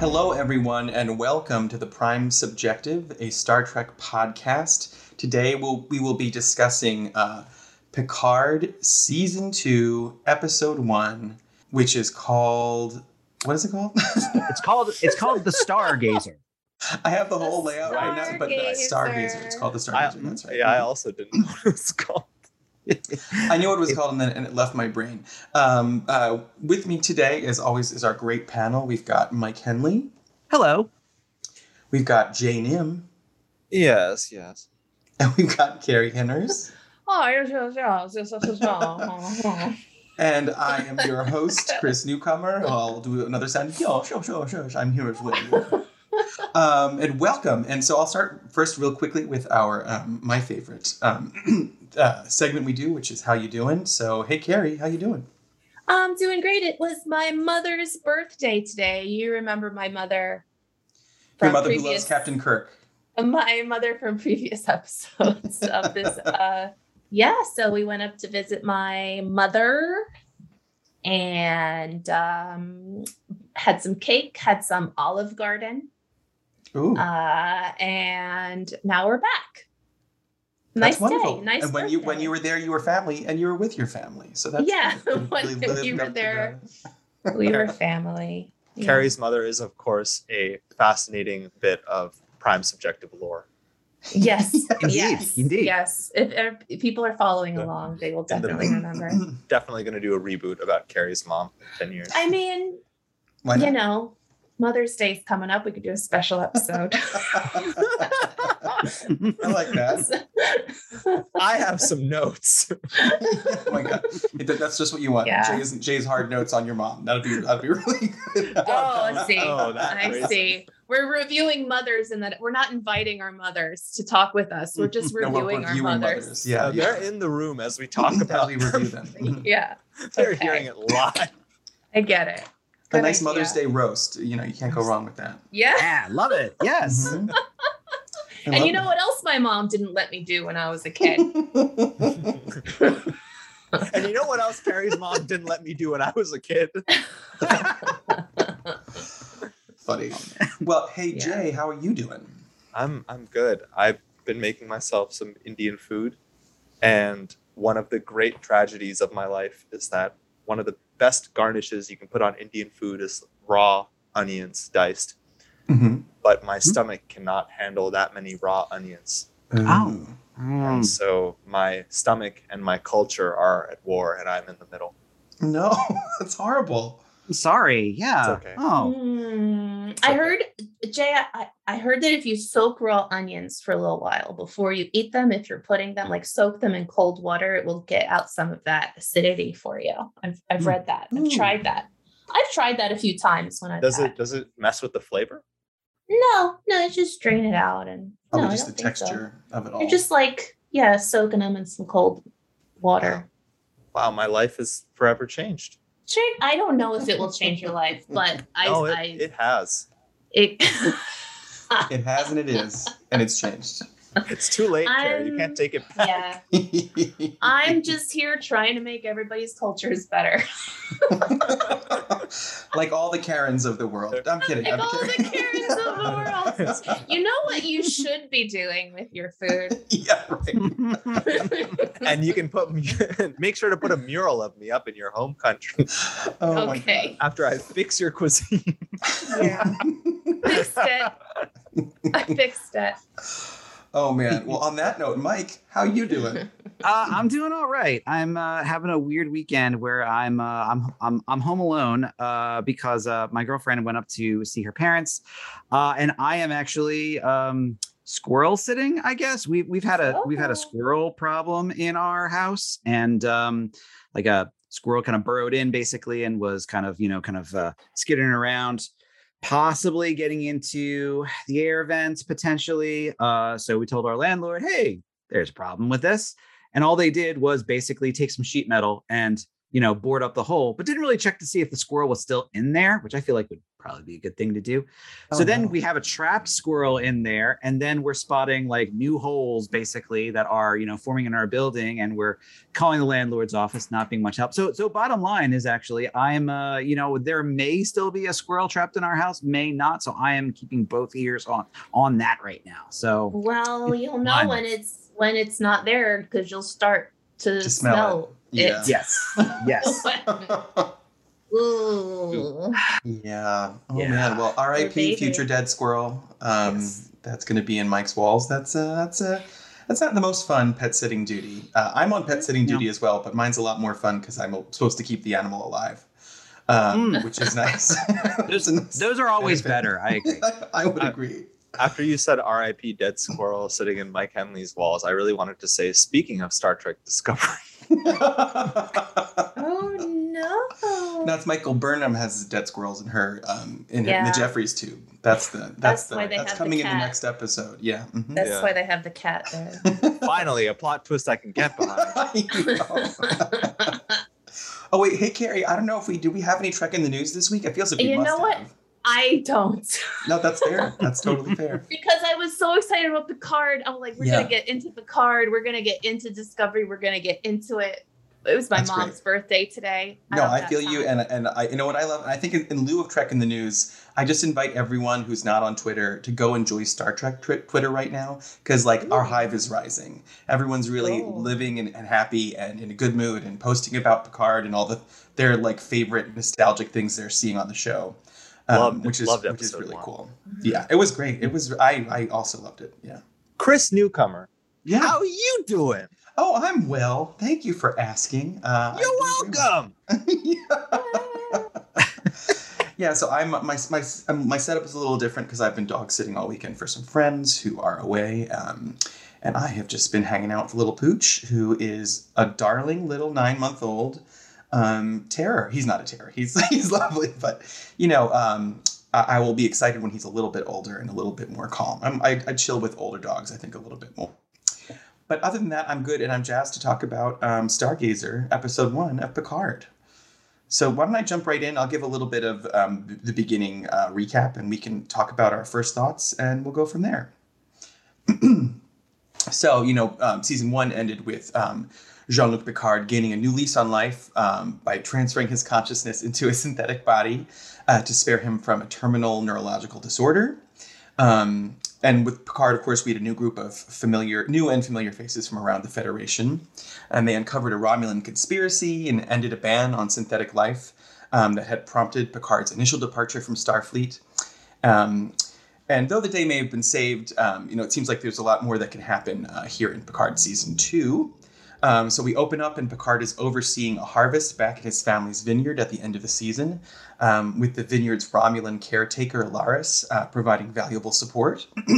Hello, everyone, and welcome to the Prime Subjective, a Star Trek podcast. Today, we'll, we will be discussing uh, Picard Season 2, Episode 1, which is called. What is it called? It's called it's called the Stargazer. I have the whole layout right now, but the Stargazer. Stargazer. It's called the I, Stargazer. That's right. yeah, I also didn't know what it was called. I knew what it was called, and then and it left my brain. Um, uh, with me today, as always, is our great panel. We've got Mike Henley. Hello. We've got Jai Nim. Yes, yes. And we've got Karie Hinners. oh, yes, yes, yes, yes, yes, yes. And I am your host, Chris Newcomer. Oh, I'll do another sound. Yo, sure, sure, sure. I'm here as well. Um, and welcome. And so I'll start first, real quickly, with our um, my favorite um, uh, segment we do, which is "How you doing?" So, hey, Karie, how you doing? I'm doing great. It was my mother's birthday today. You remember my mother Your mother who loves Captain Kirk. my mother from previous episodes of this uh yeah so we went up to visit my mother and um had some cake had some olive garden Ooh, uh and now we're back that's nice wonderful. day nice and when you when you were there, you were family, and you were with your family. So that's Yeah, you when lived you were there. we were family Yeah. Karie's mother is, of course, a fascinating bit of prime subjective lore. yes Indeed, yes indeed. yes if, if people are following Yeah. along they will In the- definitely remember Definitely going to do a reboot about Karie's mom in 10 years. i mean Why not? you know, Mother's Day's coming up. We could do a special episode. I like that. I have some notes. oh my god, That- that's just what you want. Yeah. Jai's, Jai's hard notes on your mom. That'd be that'd be really good. oh, I see. Oh, I crazy. see. We're reviewing mothers, and that we're not inviting our mothers to talk with us. We're just No, we're reviewing our reviewing mothers. Yeah, Uh, they're in the room as we talk about we review them. Yeah, They're Okay. hearing it live. I get it. A nice idea. Mother's Day roast. You know, you can't go wrong with that. Yeah. Yeah, love it. Yes. Mhm. And you love know what else my mom didn't let me do when I was a kid? And you know what else Karie's mom didn't let me do when I was a kid? Funny. Well, hey Yeah. Jai, how are you doing? I'm I'm good. I've been making myself some Indian food, and one of the great tragedies of my life is that one of the best garnishes you can put on Indian food is raw onions diced. Mm-hmm. But my stomach cannot handle that many raw onions, Oh. and Mm. so my stomach and my culture are at war, and I'm in the middle. No, that's horrible. Sorry. Yeah. It's okay. Oh. Mm, It's I okay. heard, Jai, I, I heard that if you soak raw onions for a little while before you eat them, if you're putting them, like soak them in cold water, it will get out some of that acidity for you. I've, I've Mm. read that. I've Mm. tried that. I've tried that a few times when I've Does had- it does it mess with the flavor? No, no, it's just drain it out and Probably no, just the don't so. texture of it all. You're just like, yeah, soaking them in some cold water. Wow, my life is forever changed. Sure, I don't know if it will change your life, but I, no, it, I, it has. it, It has and it is, and it's changed. It's too late, Karie. You can't take it back. yeah. I'm just here trying to make everybody's cultures better. like all the Karens of the world. I'm kidding. Like I'm all the. Karens of the world. You know what you should be doing with your food? yeah, right. and you can put make sure to put a mural of me up in your home country Oh my okay. after I fix your cuisine. Yeah. Fixed it. I fixed it. Oh man. Well, on that note, Mike, how you doing? Uh, I'm doing all right. I'm uh, having a weird weekend where I'm uh, I'm I'm I'm home alone uh, because uh, my girlfriend went up to see her parents, uh, and I am actually um, squirrel sitting. I guess we we've had a we've had a Oh. squirrel problem in our house, and um, like a squirrel kind of burrowed in basically and was kind of you know kind of uh, skittering around possibly getting into the air vents potentially uh so we told our landlord hey there's a problem with this and all they did was basically take some sheet metal and you know board up the hole but didn't really check to see if the squirrel was still in there which i feel like would probably be a good thing to do. Oh, so then no. we have a trapped squirrel in there, and then we're spotting like new holes basically that are you know forming in our building, and we're calling the landlord's office, not being much help. So so bottom line is actually I'm uh you know there may still be a squirrel trapped in our house, may not. So I am keeping both ears on on that right now. So Well, you'll know Fine. when it's when it's not there because you'll start to, To smell smell, Yeah. it. yes, yes. Ooh. yeah. Oh Yeah. man. Well, R.I.P. Future Dead Squirrel. Um, Yes. that's going to be in Mike's walls. That's uh, that's uh, that's not the most fun pet sitting duty. Uh, I'm on pet sitting No. duty as well, but mine's a lot more fun because I'm supposed to keep the animal alive, um, Mm. which is nice. Those, nice those are always benefit. better. I agree. I would Uh, agree. After you said R.I.P. Dead Squirrel sitting in Mike Henley's walls, I really wanted to say, speaking of Star Trek Discovery, Oh no. That's Michael Burnham has dead squirrels in her um, in, her, in the Jefferies tube. That's the that's, That's the why they that's have the coming in the next episode. Yeah. mhm. That's Yeah. why they have the cat there. finally a plot twist I can get behind. Oh wait, hey Karie, I don't know if we do we have any Trek in the news this week. It feels like we You must know what? have. I don't. No, that's fair. That's totally fair. because I was so excited about Picard. I'm like, we're Yeah. gonna get into the card. We're gonna get into Discovery. We're gonna get into it. It was my That's mom's birthday today. No, I feel you, and and I, you know what I love. I think in, in lieu of Trek in the news, I just invite everyone who's not on Twitter to go enjoy Star Trek twi- Twitter right now, because like our hive is rising. Everyone's really living and, and happy and in a good mood and posting about Picard and all the their like favorite nostalgic things they're seeing on the show, um, Loved- which is loved which is really one. cool. Yeah, it was great. It was I I also loved it. Yeah. Chris Newcomer, Yeah. how you doing? Oh, I'm well. Thank you for asking. Uh, You're I'm doing very well. welcome. yeah, so I'm my my um, my setup is a little different because I've been dog sitting all weekend for some friends who are away, um, and I have just been hanging out with little Pooch, who is a darling little nine month old um, terror. He's not a terror. He's he's lovely, but you know. Um, I I will be excited when he's a little bit older and a little bit more calm. I'm, I, I chill with older dogs, I think, a little bit more. But other than that, I'm good, and I'm jazzed to talk about um, Stargazer, episode one of Picard. So why don't I jump right in? I'll give a little bit of um, the beginning uh, recap, and we can talk about our first thoughts, and we'll go from there. so you know, um, season one ended with um, Jean-Luc Picard gaining a new lease on life um, by transferring his consciousness into a synthetic body uh, to spare him from a terminal neurological disorder. Um, and with Picard, of course, we had a new group of familiar, new and familiar faces from around the Federation, and they uncovered a Romulan conspiracy and ended a ban on synthetic life um, that had prompted Picard's initial departure from Starfleet. Um, and though the day may have been saved, um, you know, it seems like there's a lot more that can happen uh, here in Picard season two. Um, so we open up, and Picard is overseeing a harvest back at his family's vineyard at the end of the season, um, with the vineyard's Romulan caretaker Laris uh, providing valuable support.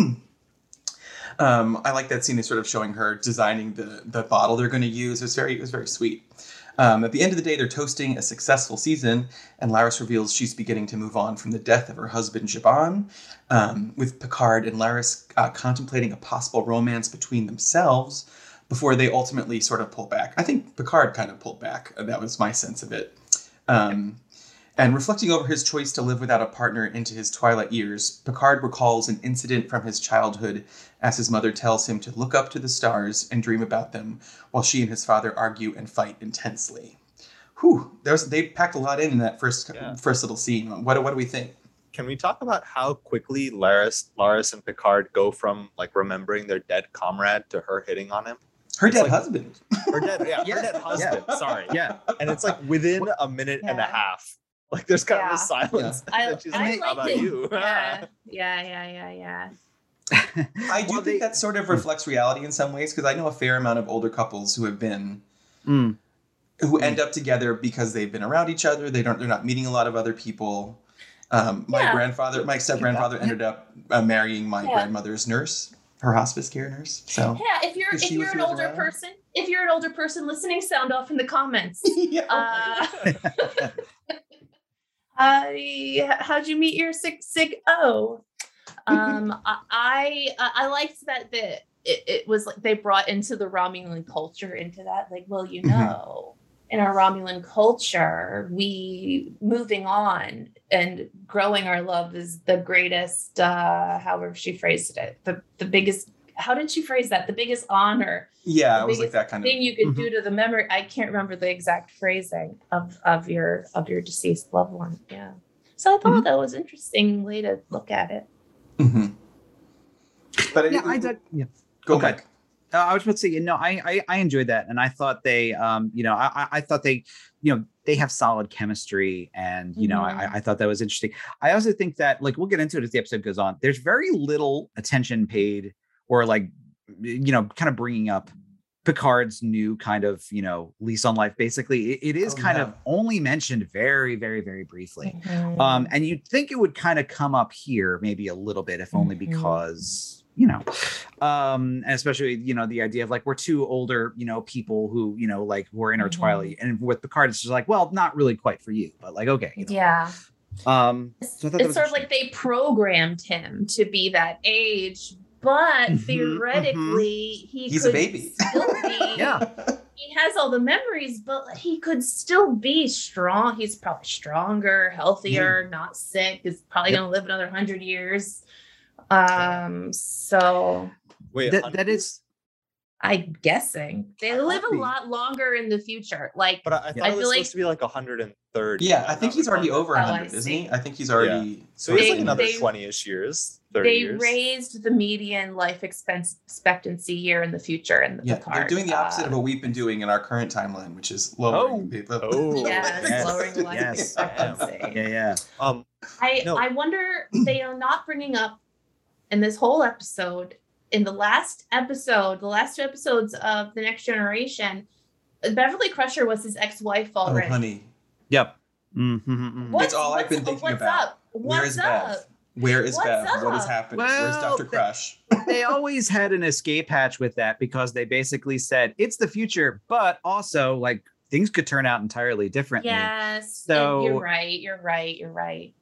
um, I like that scene. They sort of showing her designing the the bottle they're going to use. It was very it was very sweet. Um, at the end of the day, they're toasting a successful season, and Laris reveals she's beginning to move on from the death of her husband Zhaban, um, with Picard and Laris uh, contemplating a possible romance between themselves before they ultimately sort of pull back. I think Picard kind of pulled back. That was my sense of it. Um, and reflecting over his choice to live without a partner into his twilight years, Picard recalls an incident from his childhood as his mother tells him to look up to the stars and dream about them while she and his father argue and fight intensely. Whew, there's, they packed a lot in in that first Yeah. first little scene. What, what do we think? Can we talk about how quickly Laris, Laris and Picard go from like remembering their dead comrade to her hitting on him? Her It's dead like- husband. Her dead, yeah, Yeah, her dead yeah. husband. Sorry, yeah. and it's like within a minute and a half. Like there's kind of Yeah. a silence. I, and she's I like, "How like about it. you?" Yeah, yeah, yeah, yeah, yeah. I do Well, think they- that sort of reflects reality in some ways because I know a fair amount of older couples who have been Mm. who end up together because they've been around each other. They don't. They're not meeting a lot of other people. Um, my Yeah. grandfather, my step grandfather, ended up uh, marrying my Yeah. grandmother's nurse, her hospice care nurse. So Yeah, if you're If if you're an older around. person, if you're an older person listening, sound off in the comments. yeah. Uh, I how'd you meet your sick sick O? Um, I I, I liked that that it, it was like they brought into the Romulan culture into that like, well, you Mhm. know, in our Romulan culture, we moving on and growing our love is the greatest. Uh, however she phrased it, the the biggest. How did she phrase that? The biggest honor Yeah, it was like that kind of. thing you could Mhm. do to the memory. I can't remember the exact phrasing of of your of your deceased loved one. Yeah. So I thought Mhm. that was interesting way to look at it. Mm-hmm. But it, Yeah, I did. Yeah. Go Okay. Mike. Uh, I was about to say, you know, I, I I enjoyed that, and I thought they, um, you know, I I- thought they, you know, they have solid chemistry, and you know, I, I thought that was interesting. I also think that, like, we'll get into it as the episode goes on. There's very little attention paid, or like, you know, kind of bringing up Picard's new kind of, you know, lease on life. Basically, it, it is Oh, kind yeah. of only mentioned very, very, very briefly. Mm-hmm. Um, and you'd think it would kind of come up here, maybe a little bit, if only Mhm. because you know, um, and especially you know the idea of like we're two older, you know, people who you know like we're in our Mhm. twilight, and with Picard, it's just like, well, not really quite for you, but like okay, you know. yeah. Um, It's, so I it's sort of like they programmed him to be that age, but Mhm, theoretically he He's a baby. Still be, Yeah. He has all the memories, but he could still be strong. He's probably stronger, healthier, not sick. He's probably Yep. gonna live another hundred years. Um, so Wait, that, that is I'm guessing they live a lot longer in the future. Like but I, I thought Yeah. I it was feel like- supposed to be like 130. Yeah, I think he's already over Oh, 100, isn't he? I think he's already. So he's They- like another 20ish years, they years. raised the median life expense expectancy year in the future in the Yeah, Picard. they're doing the opposite uh, of what we've been doing in our current timeline, which is lowering people. Oh. Yes, Yes, lowering life yes. expectancy. yeah, yeah. Um, I No. I wonder they are not bringing up in this whole episode in the last episode, the last two episodes of the Next Generation. Beverly Crusher was his ex-wife Oh, honey, Yep. Mhm. What's- It's all I've been what's- thinking what's about. Up? Where is What's up? Bev? where is What's Bev? What is up? happening? Where's Dr. they- Crush? they always had an escape hatch with that because they basically said it's the future, but also like things could turn out entirely differently. Yes. So- you're right. You're right. You're right.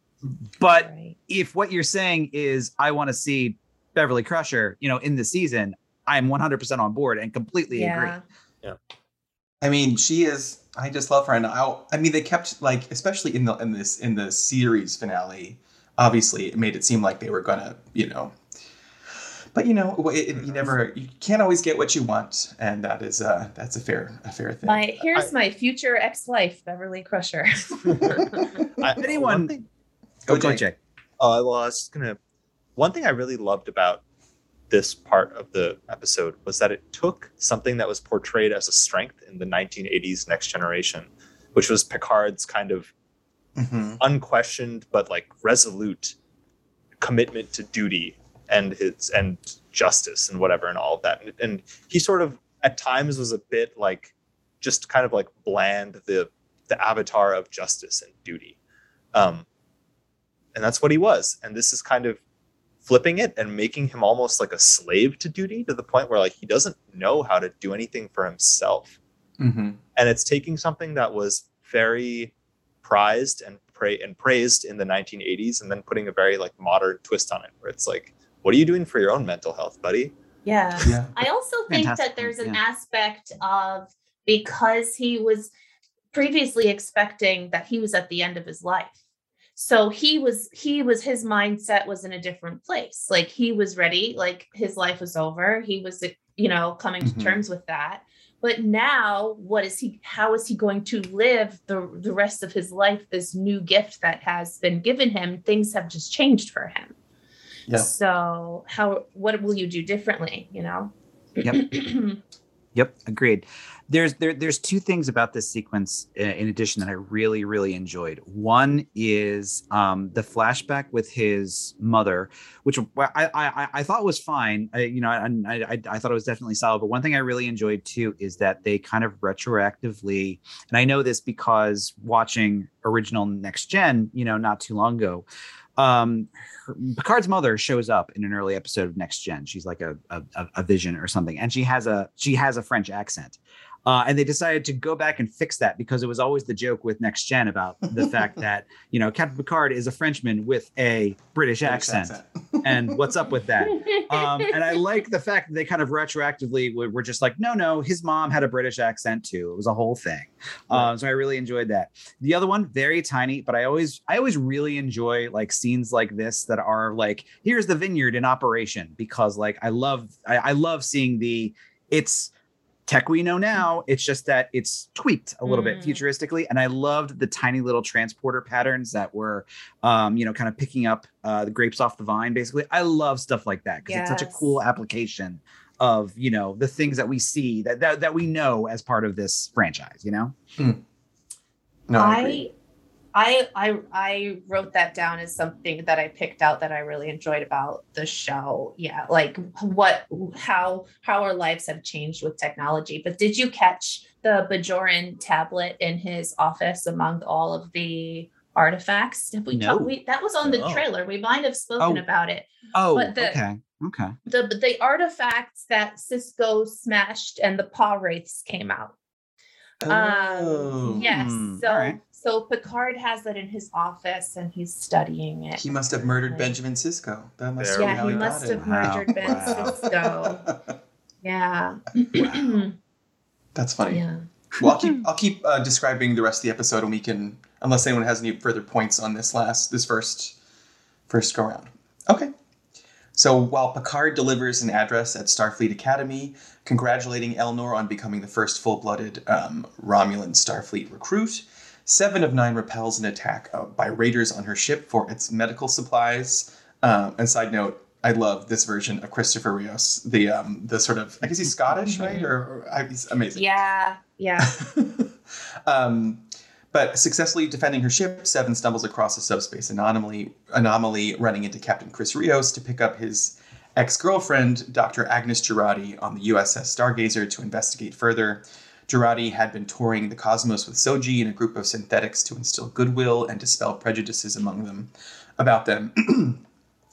But right. if what you're saying is I want to see Beverly Crusher, you know, in the season, I'm 100% on board and completely agree. Yeah. I mean, she is. I just love her, and I. I mean, they kept like, especially in the in this in the series finale. Obviously, it made it seem like they were gonna, you know. But you know, it, it- you never, you can't always get what you want, and that is, uh, that's a fair, a fair thing. My here's my future ex-wife, Beverly Crusher. I, Anyone- one thing- Go, Oh, go Jake. Jake. Uh, well, I was just gonna. One thing I really loved about this part of the episode was that it took something that was portrayed as a strength in the 1980s Next Generation, which was Picard's kind of Mhm. unquestioned but like resolute commitment to duty and his and justice and whatever and all of that. And, and he sort of at times was a bit like just kind of like bland the the avatar of justice and duty. Um, and that's what he was. And this is kind of flipping it and making him almost like a slave to duty to the point where like he doesn't know how to do anything for himself Mhm. and it's taking something that was very prized and pra- and praised in the 1980s and then putting a very like modern twist on it where it's like what are you doing for your own mental health buddy yeah. Yeah. I also think Fantastic that there's an yeah. aspect of because he was previously expecting that he was at the end of his life. So he was he was his mindset was in a different place. Like he was ready, like his life was over. He was you know coming to Mhm. terms with that. But now what is he how is he going to live the the rest of his life this new gift that has been given him? Things have just changed for him. Yeah. So how what will you do differently, you know? Yep. Yep, agreed. There's there there's two things about this sequence uh, in addition that I really really enjoyed. One is um, the flashback with his mother, which I I, I, thought was fine. I, you know, I, I I thought it was definitely solid. But one thing I really enjoyed too is that they kind of retroactively, and I know this because watching original Next Gen, you know, not too long ago, um picard's mother shows up in an early episode of next gen. She's like a, a a vision or something. And she has a she has a french accent uh, and they decided to go back and fix that because it was always the joke with next gen about the fact that you know captain picard is a frenchman with a british British accent, accent. and what's up with that? Um, and I like the fact that they kind of retroactively were, just like, no, no, his mom had a British accent too. It was a whole thing. Um, so I really enjoyed that. The other one, very tiny, but I always, I always really enjoy like scenes like this that are like, here's the vineyard in operation because like I love, I, I love seeing the, it's tech we know now. It's just that it's tweaked a little bit Mm. futuristically, and I loved the tiny little transporter patterns that were, um, you know, kind of picking up uh, the grapes off the vine. Basically, I love stuff like that because it's such a cool application of you know the things that we see that, that that we know as part of this franchise. You know, No, I, agree. I, I I I wrote that down as something that I picked out that I really enjoyed about the show. Yeah, like what how how our lives have changed with technology. But did you catch the Bajoran tablet in his office among all of the artifacts? Did we, No. talk, we that was on the No. trailer. We might have spoken Oh. about it. oh, But the- okay, okay, The the artifacts that Sisko smashed and the Pah-wraiths came out. Oh. Um, yes. Hmm, So. So Picard has it in his office and he's studying it. He must have murdered Like- Benjamin Sisko. That must There yeah, how he he must have it. Wow. murdered Ben Wow. Sisko. Yeah. That's funny. yeah. Well, I'll keep I'll keep uh, describing the rest of the episode, and we can, unless anyone has any further points on this last this first first go round. Okay. So while Picard delivers an address at Starfleet Academy, congratulating Elnor on becoming the first full-blooded um, Romulan Starfleet recruit, Seven of Nine repels an attack uh, by raiders on her ship for its medical supplies. Um, and side note, I love this version of Christopher Rios, the um, the sort of I guess he's Scottish, right? Or, or he's amazing. Yeah. Yeah. um, but successfully defending her ship, Seven stumbles across a subspace anomaly, anomaly running into Captain Chris Rios to pick up his ex-girlfriend, Dr. Agnes Jurati, on the USS Stargazer to investigate further. Jurati had been touring the cosmos with Soji and a group of synthetics to instill goodwill and dispel prejudices among them about them,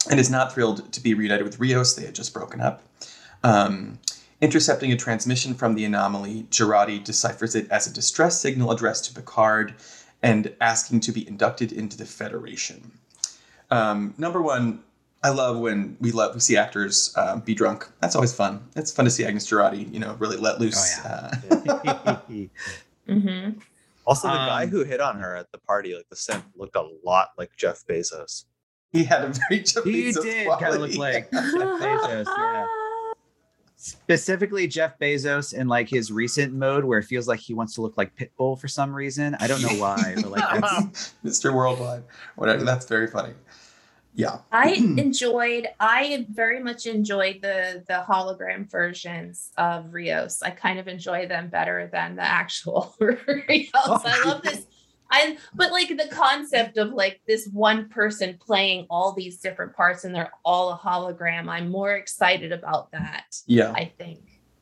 and is not thrilled to be reunited with Rios. They had just broken up. Um, Intercepting a transmission from the anomaly, Jurati deciphers it as a distress signal addressed to Picard and asking to be inducted into the Federation. Um, number one, I love when we let we see actors uh, be drunk. That's always fun. It's fun to see Agnes Jurati, you know, really let loose. Oh, uh, hmm Also, the guy Um, who hit on her at the party, like the simp, looked a lot like Jeff Bezos. he had a very Jeff He Bezos did kinda look quality. like Jeff Bezos, yeah. specifically Jeff Bezos in like his recent mode where it feels like he wants to look like Pitbull for some reason. I don't know why, but like that's, Mr. Worldwide, whatever. That's very funny. Yeah. I enjoyed. I very much enjoyed the the hologram versions of Rios. I kind of enjoy them better than the actual Rios. I love this. I but like the concept of like this one person playing all these different parts and they're all a hologram. I'm more excited about that. Yeah. I think.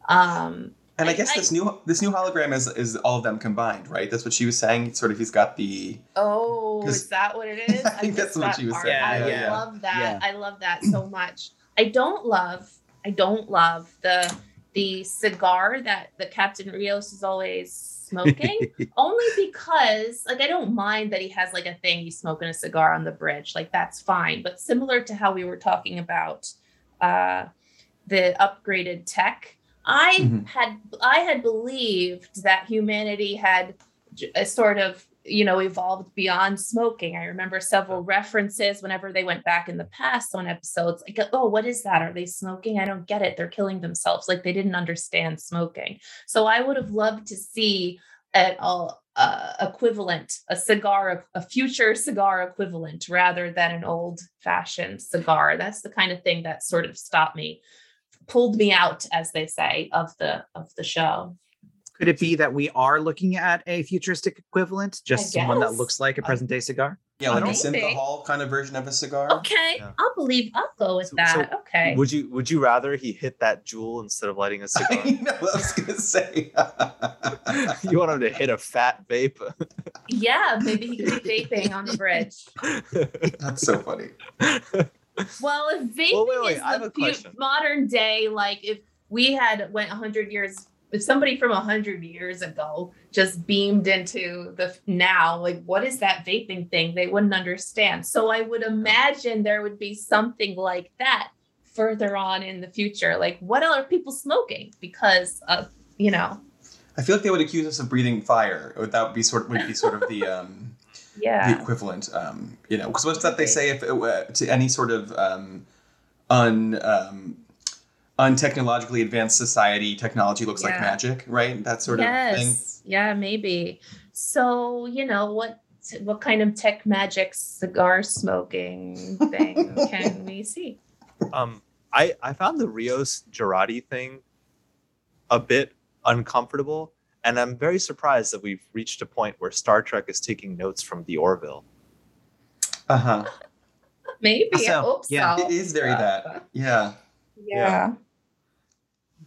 Um, And I I- guess I- this new this new hologram is is all of them combined, right? That's what she was saying. Sort of, he's got the oh, is that what it is? I think that's what that she was part. saying. I Yeah, yeah. love that. Yeah. I love that so much. I don't love. I don't love the the cigar that the Captain Rios is always smoking. only because, like, I don't mind that he has like a thing he's smoking a cigar on the bridge. Like that's fine. But similar to how we were talking about uh, the upgraded tech, I Mhm. had I had believed that humanity had a sort of you know evolved beyond smoking. I remember several references whenever they went back in the past on episodes like oh what is that? Are they smoking? I don't get it. They're killing themselves. Like they didn't understand smoking. So i would have loved to see an all uh, equivalent a cigar a future cigar equivalent rather than an old fashioned cigar. That's the kind of thing that sort of stopped me pulled me out as they say of the of the show Could it be that we are looking at a futuristic equivalent, just I someone that looks like a present day cigar? yeah, like a Maybe. Hall kind of version of a cigar. Okay, Yeah. I'll believe. I'll go with So- that. so okay. Would you Would you rather he hit that Juul instead of lighting a cigar? I know what I was gonna say. you want him to hit a fat vape? yeah, maybe he could be vaping on the bridge. That's so funny. Well, if vaping Well, wait, wait, is I have the a modern day, like if we had went hundred years if somebody from a hundred years ago just beamed into the now, like what is that vaping thing? They wouldn't understand. So I would imagine there would be something like that further on in the future. Like what are people smoking? Because of you know. I feel like they would accuse us of breathing fire. That would be sort would be sort of the um, yeah the equivalent. Um, you know, because what's that they say if it, uh, to any sort of um, un um, untechnologically advanced society, technology looks like magic, right? That sort of thing. yes. Yeah, maybe. So, you know, what what kind of tech magic cigar smoking thing can we see? Um, I I found the Rios Jurati thing a bit uncomfortable, and I'm very surprised that we've reached a point where Star Trek is taking notes from the Orville. Uh huh. Maybe. I So, hope yeah. so. It is very that. Yeah. Yeah.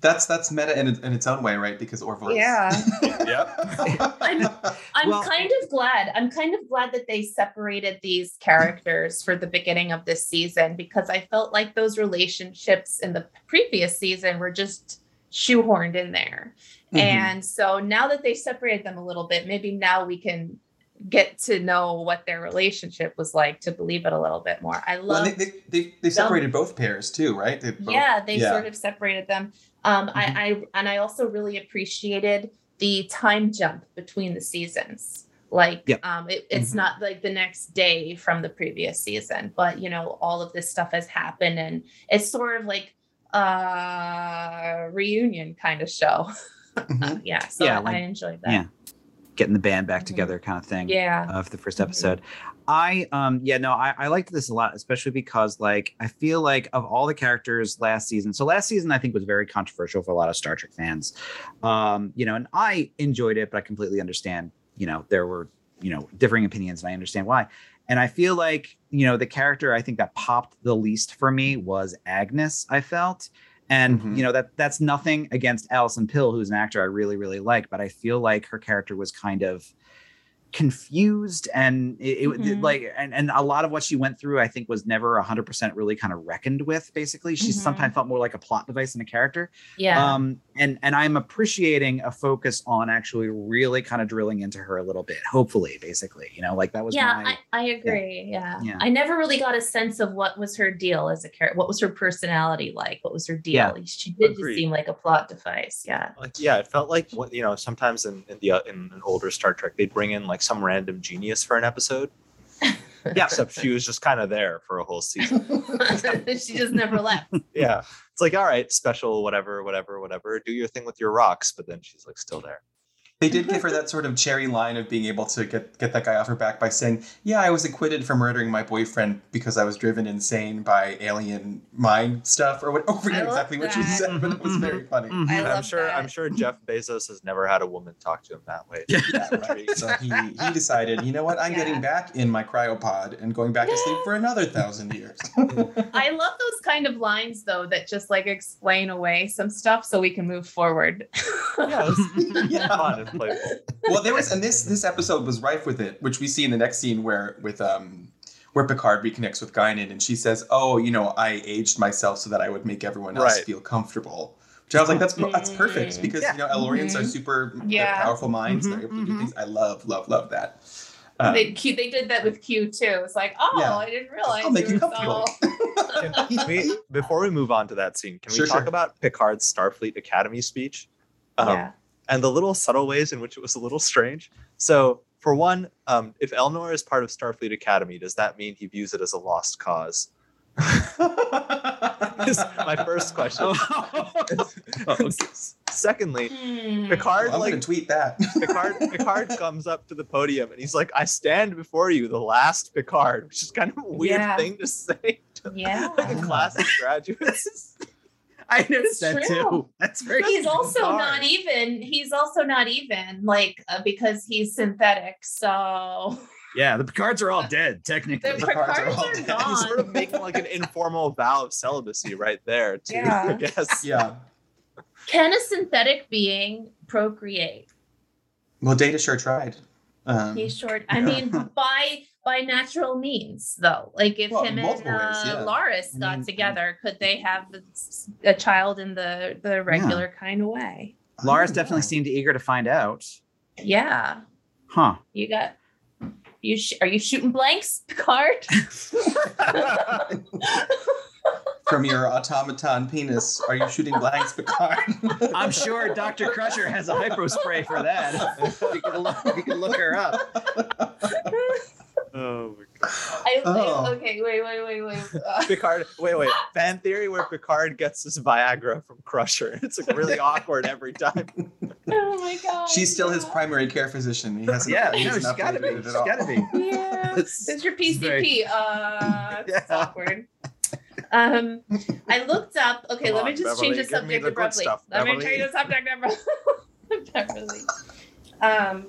That's that's meta in, its- in its own way, right? Because Orville. is- Yeah. Yep. I'm I'm Well- kind of glad. I'm kind of glad that they separated these characters for the beginning of this season because I felt like those relationships in the previous season were just shoehorned in there. Mhm. And so now that they separated them a little bit, maybe now we can get to know what their relationship was like to believe it a little bit more. I Well, love they, they, they, they separated both pairs too, right? They both- yeah they yeah. sort of separated them um I, I and i also really appreciated the time jump between the seasons like Yep. um it, it's Mhm. not like the next day from the previous season but you know all of this stuff has happened and it's sort of like a reunion kind of show Mhm. yeah so Yeah, I, like- I enjoyed that yeah. getting the band back Mhm. together kind of thing. yeah of the first Mhm. episode. I um yeah no I, I liked this a lot especially because like I feel like of all the characters last season so last season I think was very controversial for a lot of Star Trek fans um you know and I enjoyed it but I completely understand you know there were you know differing opinions and I understand why and I feel like you know the character I think that popped the least for me was Agnes I felt and Mhm. you know that that's nothing against Alison Pill who's an actor I really really like but I feel like her character was kind of confused and it, it, Mhm. like and, and a lot of what she went through i think was never 100% really kind of reckoned with basically she Mhm. sometimes felt more like a plot device than a character yeah um and and i'm appreciating a focus on actually really kind of drilling into her a little bit hopefully basically you know like that was yeah, my I, I agree. Yeah. Yeah. I never really got a sense of what was her deal as a character. What was her personality like? What was her deal? Yeah. She did just seem like a plot device. Yeah. Like, yeah, it felt like what you know. Sometimes in in the uh, in an older Star Trek, they'd bring in like some random genius for an episode. Yeah. Except she was just kind of there for a whole season. she just never left. yeah, it's like all right, special, whatever, whatever, whatever. Do your thing with your rocks, but then she's like still there. They did give her that sort of cherry line of being able to get get that guy off her back by saying, "Yeah, I was acquitted for murdering my boyfriend because I was driven insane by alien mind stuff or what." I forget I love exactly what she said, but it was very funny. Mhm. I And I'm love sure I'm sure Jeff Bezos has never had a woman talk to him that way. Yeah, right. So he he decided, you know what? I'm Yeah. getting back in my cryopod and going back to sleep for another thousand years. I love those kind of lines though that just like explain away some stuff so we can move forward. Yeah, it was Yeah. fun and playful. well, there was, and this this episode was rife with it, which we see in the next scene where with um where Picard reconnects with Guinan, and she says, "Oh, you know, I aged myself so that I would make everyone else Right. feel comfortable." Which I was like, "That's that's perfect Mhm. because Yeah. you know El-Aurians are Mhm. super Yeah. powerful minds. Mhm, They're able to do mhm. things. I love love love that." Um, they, Q, they did that with Q too. It's like, oh, Yeah. I didn't realize. I'll make you comfortable. we, before we move on to that scene, can we Sure, talk sure. about Picard's Starfleet Academy speech? Um, yeah. And the little subtle ways in which it was a little strange. So, for one, um, if Elnor is part of Starfleet Academy, does that mean he views it as a lost cause? Is my first question. Oh. Secondly, Hmm. Picard Well, I'm like tweet that. Picard Picard comes up to the podium and he's like, "I stand before you, the last Picard," which is kind of a weird Yeah. thing to say to Yeah. like a class of graduates. i noticed that too that's very he's also Picard. not even he's also not even like uh, because he's synthetic so yeah the picards are all dead technically the Picards Picards are all are dead. gone. he's sort of making like an informal vow of celibacy right there, too. Yeah. I guess. yeah. can a synthetic being procreate Well, Data sure tried. Um, he's short i mean by by natural means though like if Well, him and multiple ways, uh, yeah. Laris I got mean, together could they have a child in the the regular kind of way Laris Oh, definitely wow. seemed eager to find out. Yeah. Huh. You got you sh- are you shooting blanks, Picard? From your automaton penis, are you shooting blanks, Picard? I'm sure Dr. Crusher has a hypospray for that. you, can look, you can look her up. Oh my god. I, Oh. I okay, wait, wait, wait, wait. Uh, Picard, wait, wait. Fan theory where Picard gets his Viagra from Crusher. It's like really awkward every time. oh my god. She's still his primary care physician. He hasn't, Yeah, he no, hasn't she's gotta be. updated it She's gotta be. Yeah. It's- There's your it's very- PCP. Uh, it's Yeah. awkward. Um, I looked up. Okay, Come let me on, just Beverly, change the subject the abruptly. stuff, let me change the subject abruptly. Beverly. Um,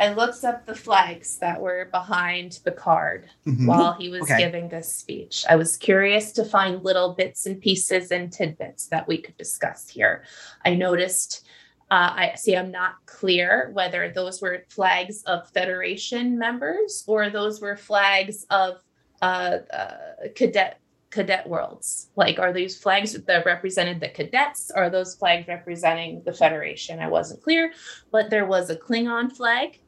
I looked up the flags that were behind Picard Mhm. while he was Okay. giving this speech. I was curious to find little bits and pieces and tidbits that we could discuss here. I noticed. Uh, I see. I'm not clear whether those were flags of Federation members or those were flags of uh, uh, cadet cadet worlds. Like, are these flags that represented the cadets? Or are those flags representing the Federation? I wasn't clear, but there was a Klingon flag,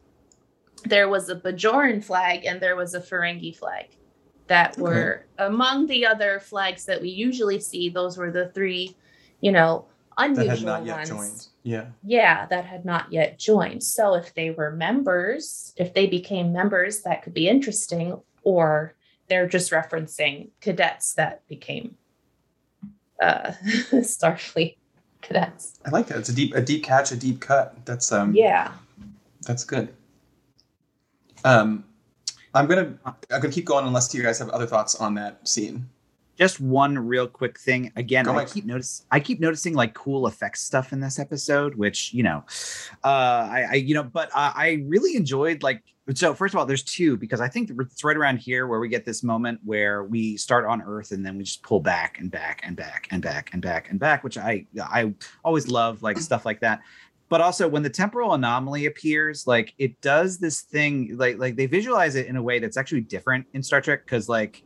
there was a Bajoran flag, and there was a Ferengi flag that Okay. were among the other flags that we usually see. Those were the three, you know, unusual that had not yet ones. joined. Yeah. Yeah, that had not yet joined. So if they were members, if they became members, that could be interesting. Or they're just referencing cadets that became uh, Starfleet cadets. I like that. It's a deep a deep catch, a deep cut. That's um Yeah. that's good. Um I'm gonna I'm gonna keep going unless you guys have other thoughts on that scene. Just one real quick thing. Again, Go, I Mike. keep notice I keep noticing like cool effects stuff in this episode, which you know, uh, I, I you know, but I, I really enjoyed like. So first of all, there's two because I think it's right around here where we get this moment where we start on Earth and then we just pull back and back and back and back and back and back, which I I always love like stuff like that. But also when the temporal anomaly appears, like it does this thing, like like they visualize it in a way that's actually different in Star Trek because like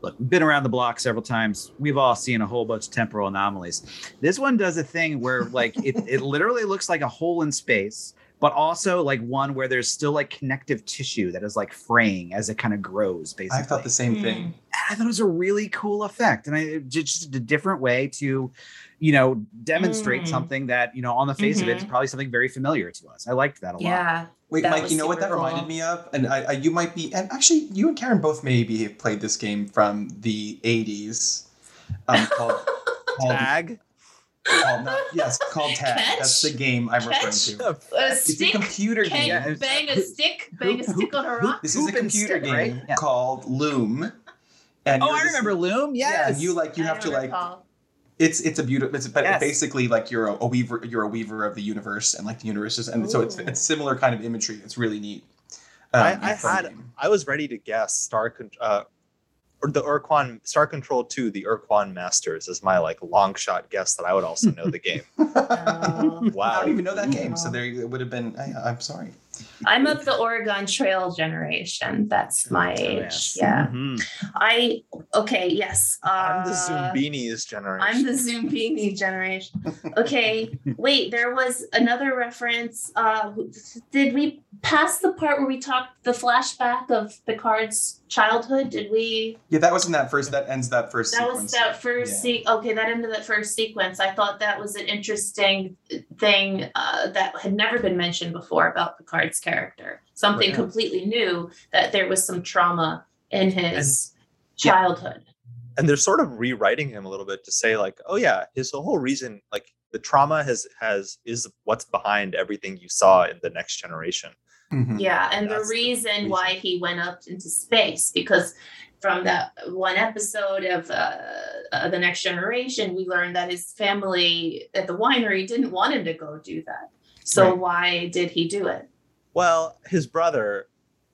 look, we've been around the block several times. We've all seen a whole bunch of temporal anomalies. This one does a thing where like it, it literally looks like a hole in space, but also like one where there's still like connective tissue that is like fraying as it kind of grows, basically. I thought the same thing. And I thought it was a really cool effect, and I just a different way to, you know, demonstrate Mm. something that you know on the face of it is Mhm. probably something very familiar to us. I liked that a lot. Yeah. Wait, Mike, you know what that super reminded me of? And I, I, you might be, and actually, you and Karen both maybe have played this game from the 80s um, called, called, Tag. Called not, yes, called Tag. Catch? That's the game I'm referring to. A It's a computer Can game. Yeah, bang a stick, bang a hoop- stick on a rock. This is a computer stick, right? game Yeah. called Loom. And Oh, I this- remember Loom. Yes. Yeah, and you like you I have to like recall. it's it's a beautiful it's ba- Yes. basically like you're a, a weaver you're a weaver of the universe and like the universe is and so it's it's similar kind of imagery. It's really neat. Um, I- I had- game. I was ready to guess Star Con- uh, or the Ur-Quan Star Control 2, the Ur-Quan Masters is my like long shot guess that I would also know the game. Wow, I don't even know that game, so there it would have been. I, I'm sorry. I'm of the Oregon Trail generation. That's my Oh, age. yes. Yeah. Mhm. I okay, yes. Uh, I'm the Zoombinis generation. I'm the Zoombini generation. Okay, wait, there was another reference. Uh did we pass the part where we talked the flashback of Picard's childhood? Did we Yeah, that was in that first. That ends that first that sequence. was that first Yeah. se- okay that ended that first sequence i thought that was an interesting thing uh, that had never been mentioned before about picard's character something Right. completely new that there was some trauma in his Yeah. childhood and they're sort of rewriting him a little bit to say like, oh yeah, his whole reason like the trauma has has is what's behind everything you saw in the next generation. Mhm. yeah and the That's the reason, reason. why he went up into space because from that one episode of uh, uh, the next generation we learned that his family at the winery didn't want him to go do that so Right. why did he do it Well, his brother,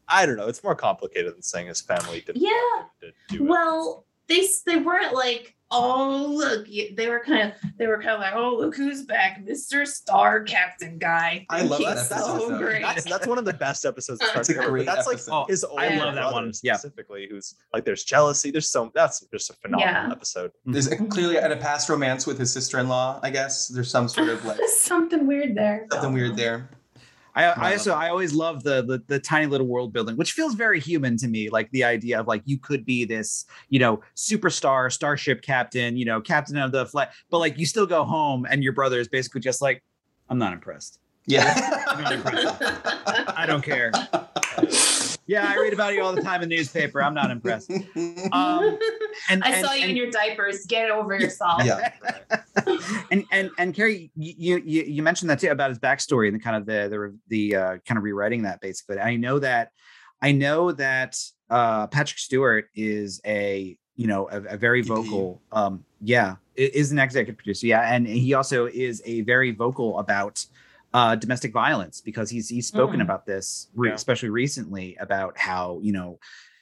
I don't know. It's more complicated than saying his family didn't Yeah. want him to do it. Well, they they weren't like oh look, they were kind of they were kind of like, oh look who's back, Mr. Star Captain guy. I love He's that so episode, great. That's that's one of the best episodes of Star a Trek. ever, great but that's like episode. Oh, his I older love that brother one. Yeah. specifically, who's like there's jealousy. There's so that's just a phenomenal Yeah. episode. Hmm. There's a, clearly a past romance with his sister-in-law. I guess there's some sort of like something weird there. something weird there. I, I also I always love the, the the tiny little world building, which feels very human to me. Like the idea of like you could be this, you know, superstar, starship captain, you know, captain of the flight, but like you still go home and your brother is basically just like, I'm not impressed. Yeah. I don't care. Yeah, I read about you all the time in the newspaper. I'm not impressed. Um, and I and- saw you and- in your diapers. Get over yourself. yeah. and and and Karie, you you you mentioned that too about his backstory and the kind of the the the uh, kind of rewriting that basically. I know that I know that uh, Patrick Stewart is a you know a, a very vocal um yeah is an executive producer yeah and he also is a very vocal about uh domestic violence because he's he's spoken Mm. about this re- Yeah. especially recently about how you know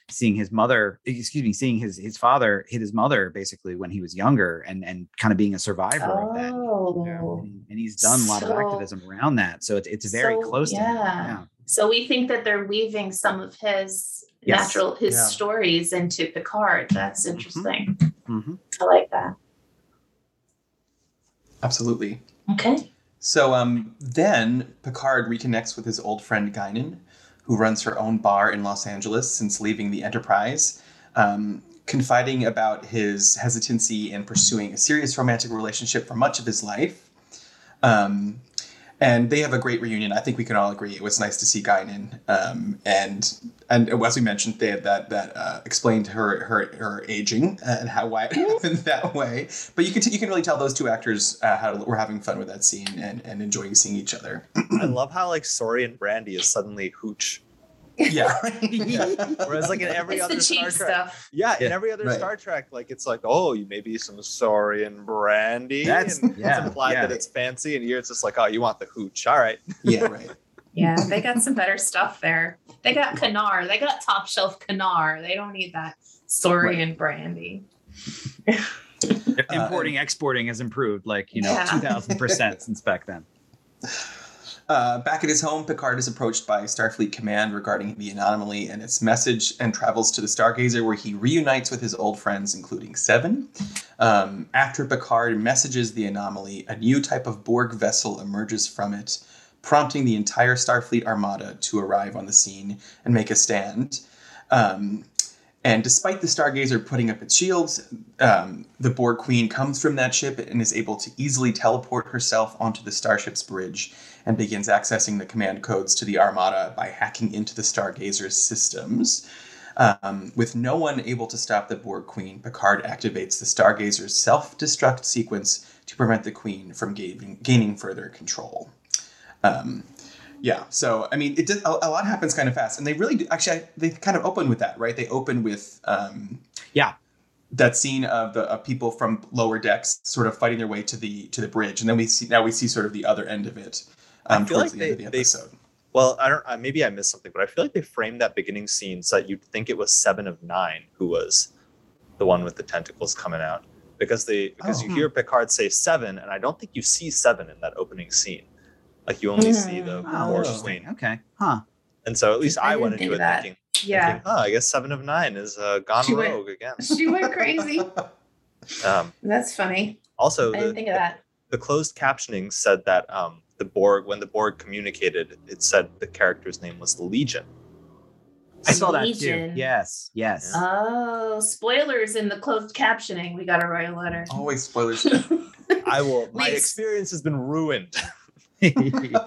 seeing his mother excuse me seeing his his father hit his mother basically when he was younger and and kind of being a survivor of that Oh. and, and he's done a lot of activism around that so it's, it's very So, close to him yeah. yeah So we think that they're weaving some of his Yes. natural his Yeah. stories into Picard. That's interesting. Mhm. I like that. Absolutely. Okay. So um, then Picard reconnects with his old friend Guinan, who runs her own bar in Los Angeles since leaving the Enterprise, um, confiding about his hesitancy in pursuing a serious romantic relationship for much of his life. Um, and they have a great reunion. I think we can all agree it was nice to see Guinan. Um, and and as we mentioned, they had that that uh, explained her her her aging and how why it happened that way. But you can t- you can really tell those two actors uh, had, were having fun with that scene and, and enjoying seeing each other. I love how like Saurian Brandy is suddenly hooch, yeah. whereas like in every it's other the Star Trek, stuff. yeah, in Yeah. every other Right. Star Trek, like it's like oh, you maybe some Saurian Brandy, That's- and yeah, it's implied yeah. that it's fancy, and here it's just like oh, you want the hooch, all right. yeah. Right. Yeah, they got some better stuff there. They got Kanar. They got top shelf Kanar. They don't need that Saurian Right. Brandy. importing exporting has improved like you know 2000% since back then Uh, back at his home, Picard is approached by Starfleet Command regarding the anomaly and its message and travels to the Stargazer where he reunites with his old friends, including Seven. Um, after Picard messages the anomaly, a new type of Borg vessel emerges from it, prompting the entire Starfleet armada to arrive on the scene and make a stand. Um, and despite the Stargazer putting up its shields, um, the Borg Queen comes from that ship and is able to easily teleport herself onto the starship's bridge and begins accessing the command codes to the Armada by hacking into the Stargazer's systems. Um, with no one able to stop the Borg Queen, Picard activates the Stargazer's self destruct sequence to prevent the Queen from gaining, gaining further control. Um, yeah, so I mean, it does, a, a lot happens kind of fast, and they really do. Actually, I, they kind of open with that, right? They open with um, Yeah. that scene of the of people from lower decks sort of fighting their way to the to the bridge, and then we see now we see sort of the other end of it um, I feel towards like the end of they- the they- Well, I don't. Uh, maybe I missed something, but I feel like they framed that beginning scene so that you'd think it was Seven of Nine who was the one with the tentacles coming out, because they because Oh. you hear Picard say Seven, and I don't think you see Seven in that opening scene. Like you only see the Mm. oh, Borg interesting. Queen, okay huh and so at least I I, didn't went into it that. thinking, Yeah. thinking, oh, I guess Seven of Nine is uh, gone She went- rogue again. She went crazy. Um, That's funny. also, I didn't the, think of that. the closed captioning said that um, the Borg, when the Borg communicated, it said the character's name was Legion. i saw that too Legion. yes yes Oh, spoilers in the closed captioning. We got to write a letter. Always spoilers. I will. My We- experience has been ruined.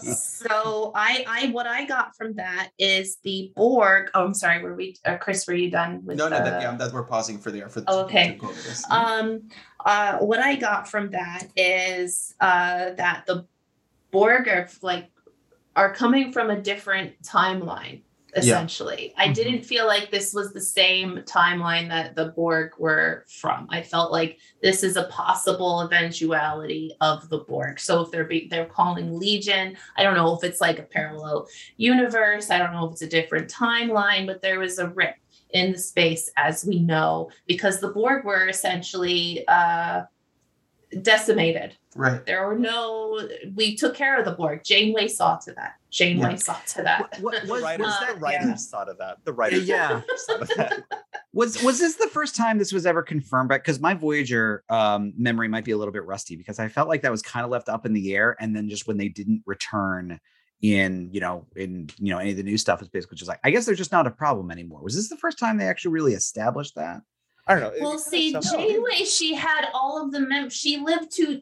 so I, I, what I got from that is the Borg. Oh, I'm sorry. Were we, uh, Chris? Were you done with? no, no, the- that, yeah, that we're pausing for the for okay. to go over this. Um, uh, what I got from that is uh, that the Borg are like are coming from a different timeline. Essentially, I Mhm. didn't feel like this was the same timeline that the Borg were from. I felt like this is a possible eventuality of the Borg. So if they're be, they're calling Legion, I don't know if it's like a parallel universe. I don't know if it's a different timeline, but there was a rip in the space as we know because the Borg were essentially uh, decimated. Right. There were no. We took care of the Borg. Janeway saw to that. Janeway Yeah. saw to that. What- what- The was- writers, was the that- writers thought of that. The writers Yeah. thought of that. was was this the first time this was ever confirmed because my voyager um memory might be a little bit rusty because i felt like that was kind of left up in the air and then just when they didn't return in you know in you know any of the new stuff is basically just like i guess they're just not a problem anymore was this the first time they actually really established that I don't know. it Well, see, sounds- Janeway, she had all of the mem. She lived to,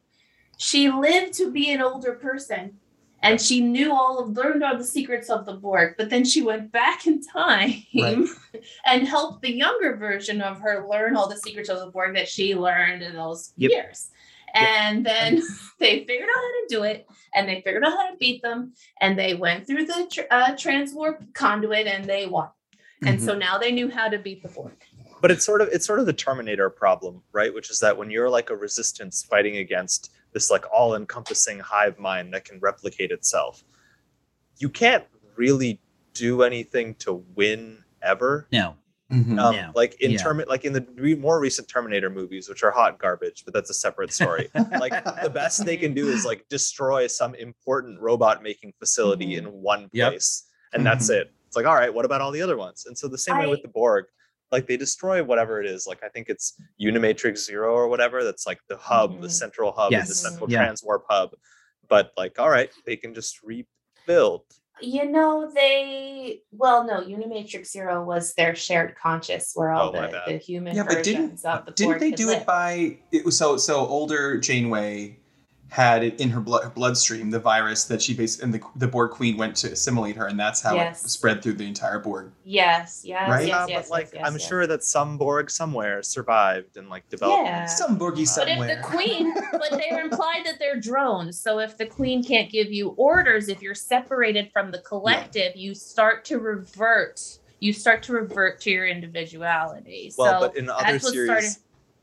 she lived to be an older person, and she knew all of learned all the secrets of the Borg. But then she went back in time Right. and helped the younger version of her learn all the secrets of the Borg that she learned in those Yep. years. And then they figured out how to do it, and they figured out how to beat them, and they went through the tr- uh, transwarp conduit, and they won. And Mhm. so now they knew how to beat the Borg. but it's sort of it's sort of the terminator problem right which is that when you're like a resistance fighting against this like all-encompassing hive mind that can replicate itself. You can't really do anything to win ever. No. Mhm. um, Yeah. like in Yeah. term like in the re- more recent terminator movies which are hot garbage but that's a separate story. Like the best they can do is like destroy some important robot making facility in one Yep. place and that's it. It's like all right what about all the other ones? And so the same way with the borg like they destroy whatever it is like i think it's unimatrix zero or whatever that's like the hub the Mhm. central hub and the central Yeah. transwarp hub but like all right they can just rebuild You know, they well, no, Unimatrix Zero was their shared conscious where all Oh, the, the human Yeah, but didn't of the didn't they do live. it by it was so so older Janeway had it in her blood her bloodstream the virus that she based and the the Borg Queen went to assimilate her and that's how Yes. it spread through the entire Borg. Yes, yes, Right? yes, Uh, yes, but like yes, yes, i'm yes. sure that some borg somewhere survived and like developed Yeah. Some Borgie But if the queen, but they're implied that they're drones. So if the queen can't give you orders, if you're separated from the collective, you start to revert. You start to revert to your individuality. well so but in other series started-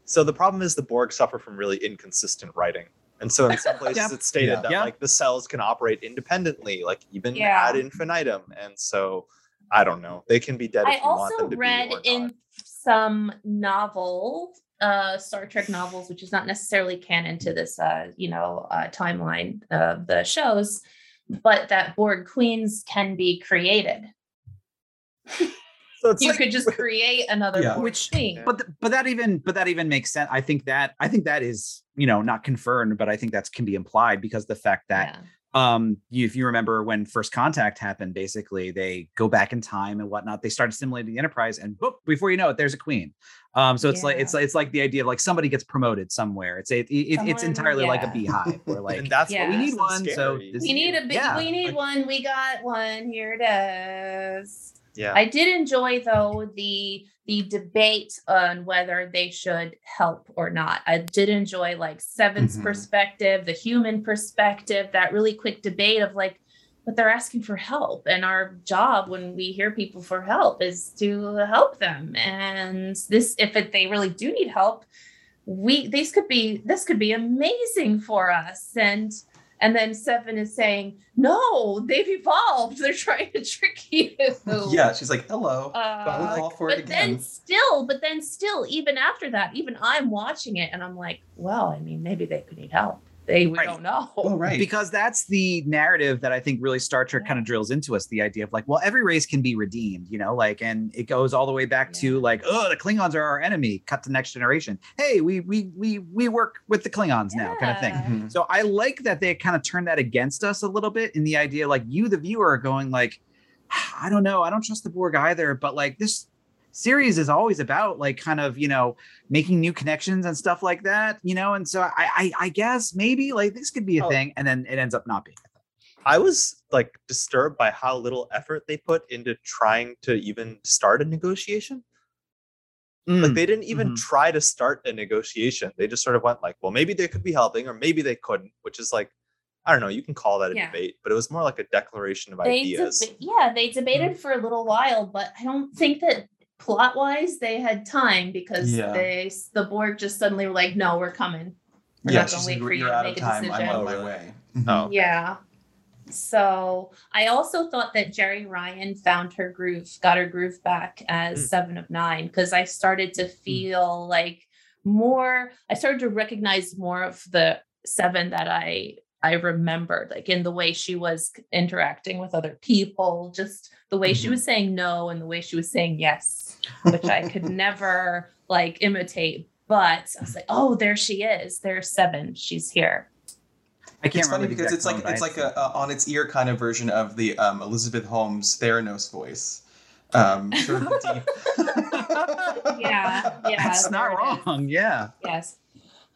so the problem is the borg suffer from really inconsistent writing and so in some places Yep. it's stated Yeah. that Yeah. like the cells can operate independently like even Yeah. ad infinitum and so i don't know they can be dead if I you want also them to read be or in not. some novel, uh, Star Trek novels, which is not necessarily canon to this, uh, you know, uh, timeline of the shows, but that Borg queens can be created. so it's you like, could just create another Yeah. Which- queen. but th- but that even but that even makes sense i think that i think that is you know not confirmed but i think that can be implied because the fact that yeah. um you, if you remember when first contact happened basically they go back in time and whatnot they start assimilating the enterprise and boop, before you know it there's a queen um so it's like it's like it's like the idea of like somebody gets promoted somewhere it's a, it, it- it's Someone- entirely like a yeah. beehive where like and that's Yeah. what we need makes them one so scary. this we need a big. yeah. we need like- one. We got one. Here it is. Yeah I did enjoy though the the debate on whether they should help or not. I did enjoy like Seven's Mhm. perspective, the human perspective, that really quick debate of like, but they're asking for help, and our job when we hear people for help is to help them. And this, if it, they really do need help, we these could be this could be amazing for us and and then seven is saying no they've evolved. They're trying to trick you. Yeah, she's like, hello. uh, fall for it but then still but then still even after that even i'm watching it and i'm like well i mean maybe they could need help they we Right. don't know Oh right. because that's the narrative that I think really Star Trek kind of drills into us the idea of like, well, every race can be redeemed, you know, like, and it goes all the way back to like, oh, the Klingons are our enemy. Cut to next generation. Hey, we we we we work with the Klingons now, kind of thing. Yeah. Mhm. So I like that they kind of turn that against us a little bit in the idea, like you, the viewer, are going like, I don't know, I don't trust the Borg either, but like this series is always about like kind of you know making new connections and stuff like that, you know, and so I I, I guess maybe like this could be a Oh. thing, and then it ends up not being. I was like disturbed by how little effort they put into trying to even start a negotiation. Like Mm, they didn't even mhm. try to start a negotiation. They just sort of went like, well, maybe they could be helping, or maybe they couldn't, which is like, I don't know. You can call that a Yeah. debate, but it was more like a declaration of they ideas. deba- yeah they debated for a little while but i don't think that plot wise they had time because Yeah. they the Borg just suddenly were like no we're coming We're yeah, not gonna wait for you you're to out of make a time. I'm decision. on Oh, my way. Mhm. Oh. yeah So I also thought that Jeri Ryan found her groove, got her groove back as Mm. seven of nine, because I started to feel like more, I started to recognize more of the seven that I I remembered, like in the way she was interacting with other people, just the way she Mhm. was saying no and the way she was saying yes, which I could never like imitate. But I was like, oh, there she is. There's seven. She's here. I can't it's funny remember because it's like it's but like a, on its ear kind of version of the um, Elizabeth Holmes Theranos voice. Um, sort of deep. Yeah, yeah. That's not there it is. wrong. Yeah. Yes.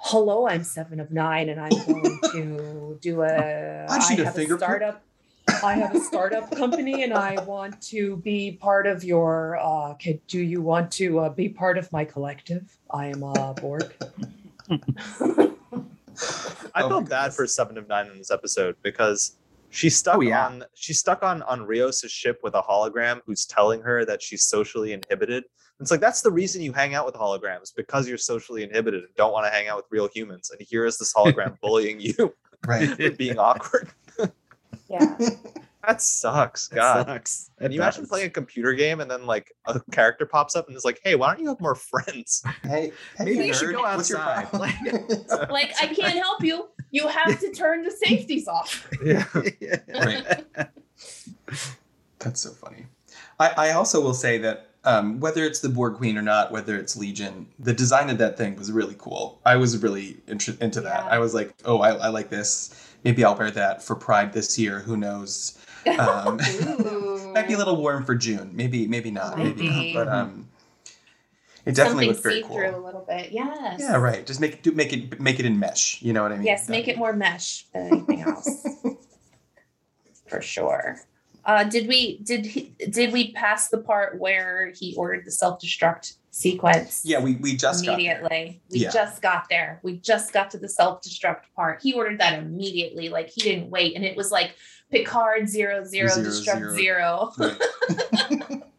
Hello, I'm seven of nine, and I'm going to do a. I just a have a startup. I have a startup company, and I want to be part of your. Uh, can, do you want to uh, be part of my collective? I am uh, Borg. I Oh felt bad for Seven of Nine in this episode because she's stuck Oh, yeah. on she's stuck on on Rios' ship with a hologram who's telling her that she's socially inhibited. It's like that's the reason you hang out with holograms because you're socially inhibited and don't want to hang out with real humans. And here is this hologram bullying you right. being awkward. Yeah. That sucks, That God. sucks. Can It you imagine playing a computer game and then like a character pops up and is like, "Hey, why don't you have more friends?" Hey, hey Maybe you should go what's your outside. problem? like I can't help you. You have to turn the safeties off. Yeah. Right. That's so funny. I, I also will say that um, whether it's the Borg Queen or not, whether it's Legion, the design of that thing was really cool. I was really int- into that. Yeah. I was like, oh, I, I like this. Maybe I'll wear that for Pride this year. Who knows? Um. Might be a little warm for June. Maybe, maybe not. Maybe Maybe. not. But um, it definitely Something looked very cool. through a little bit. Yes. Yeah, right. Just make it do make it make it in mesh. You know what I mean? Yes, make it more mesh than anything else. For sure. Uh, did we did he, did we pass the part where he ordered the self destruct sequence? Yeah, we we just got there. immediately. We Yeah. just got there. We just got to the self destruct part. He ordered that immediately. Like he didn't wait, and it was like Picard zero zero Zero, destruct zero. zero. Right.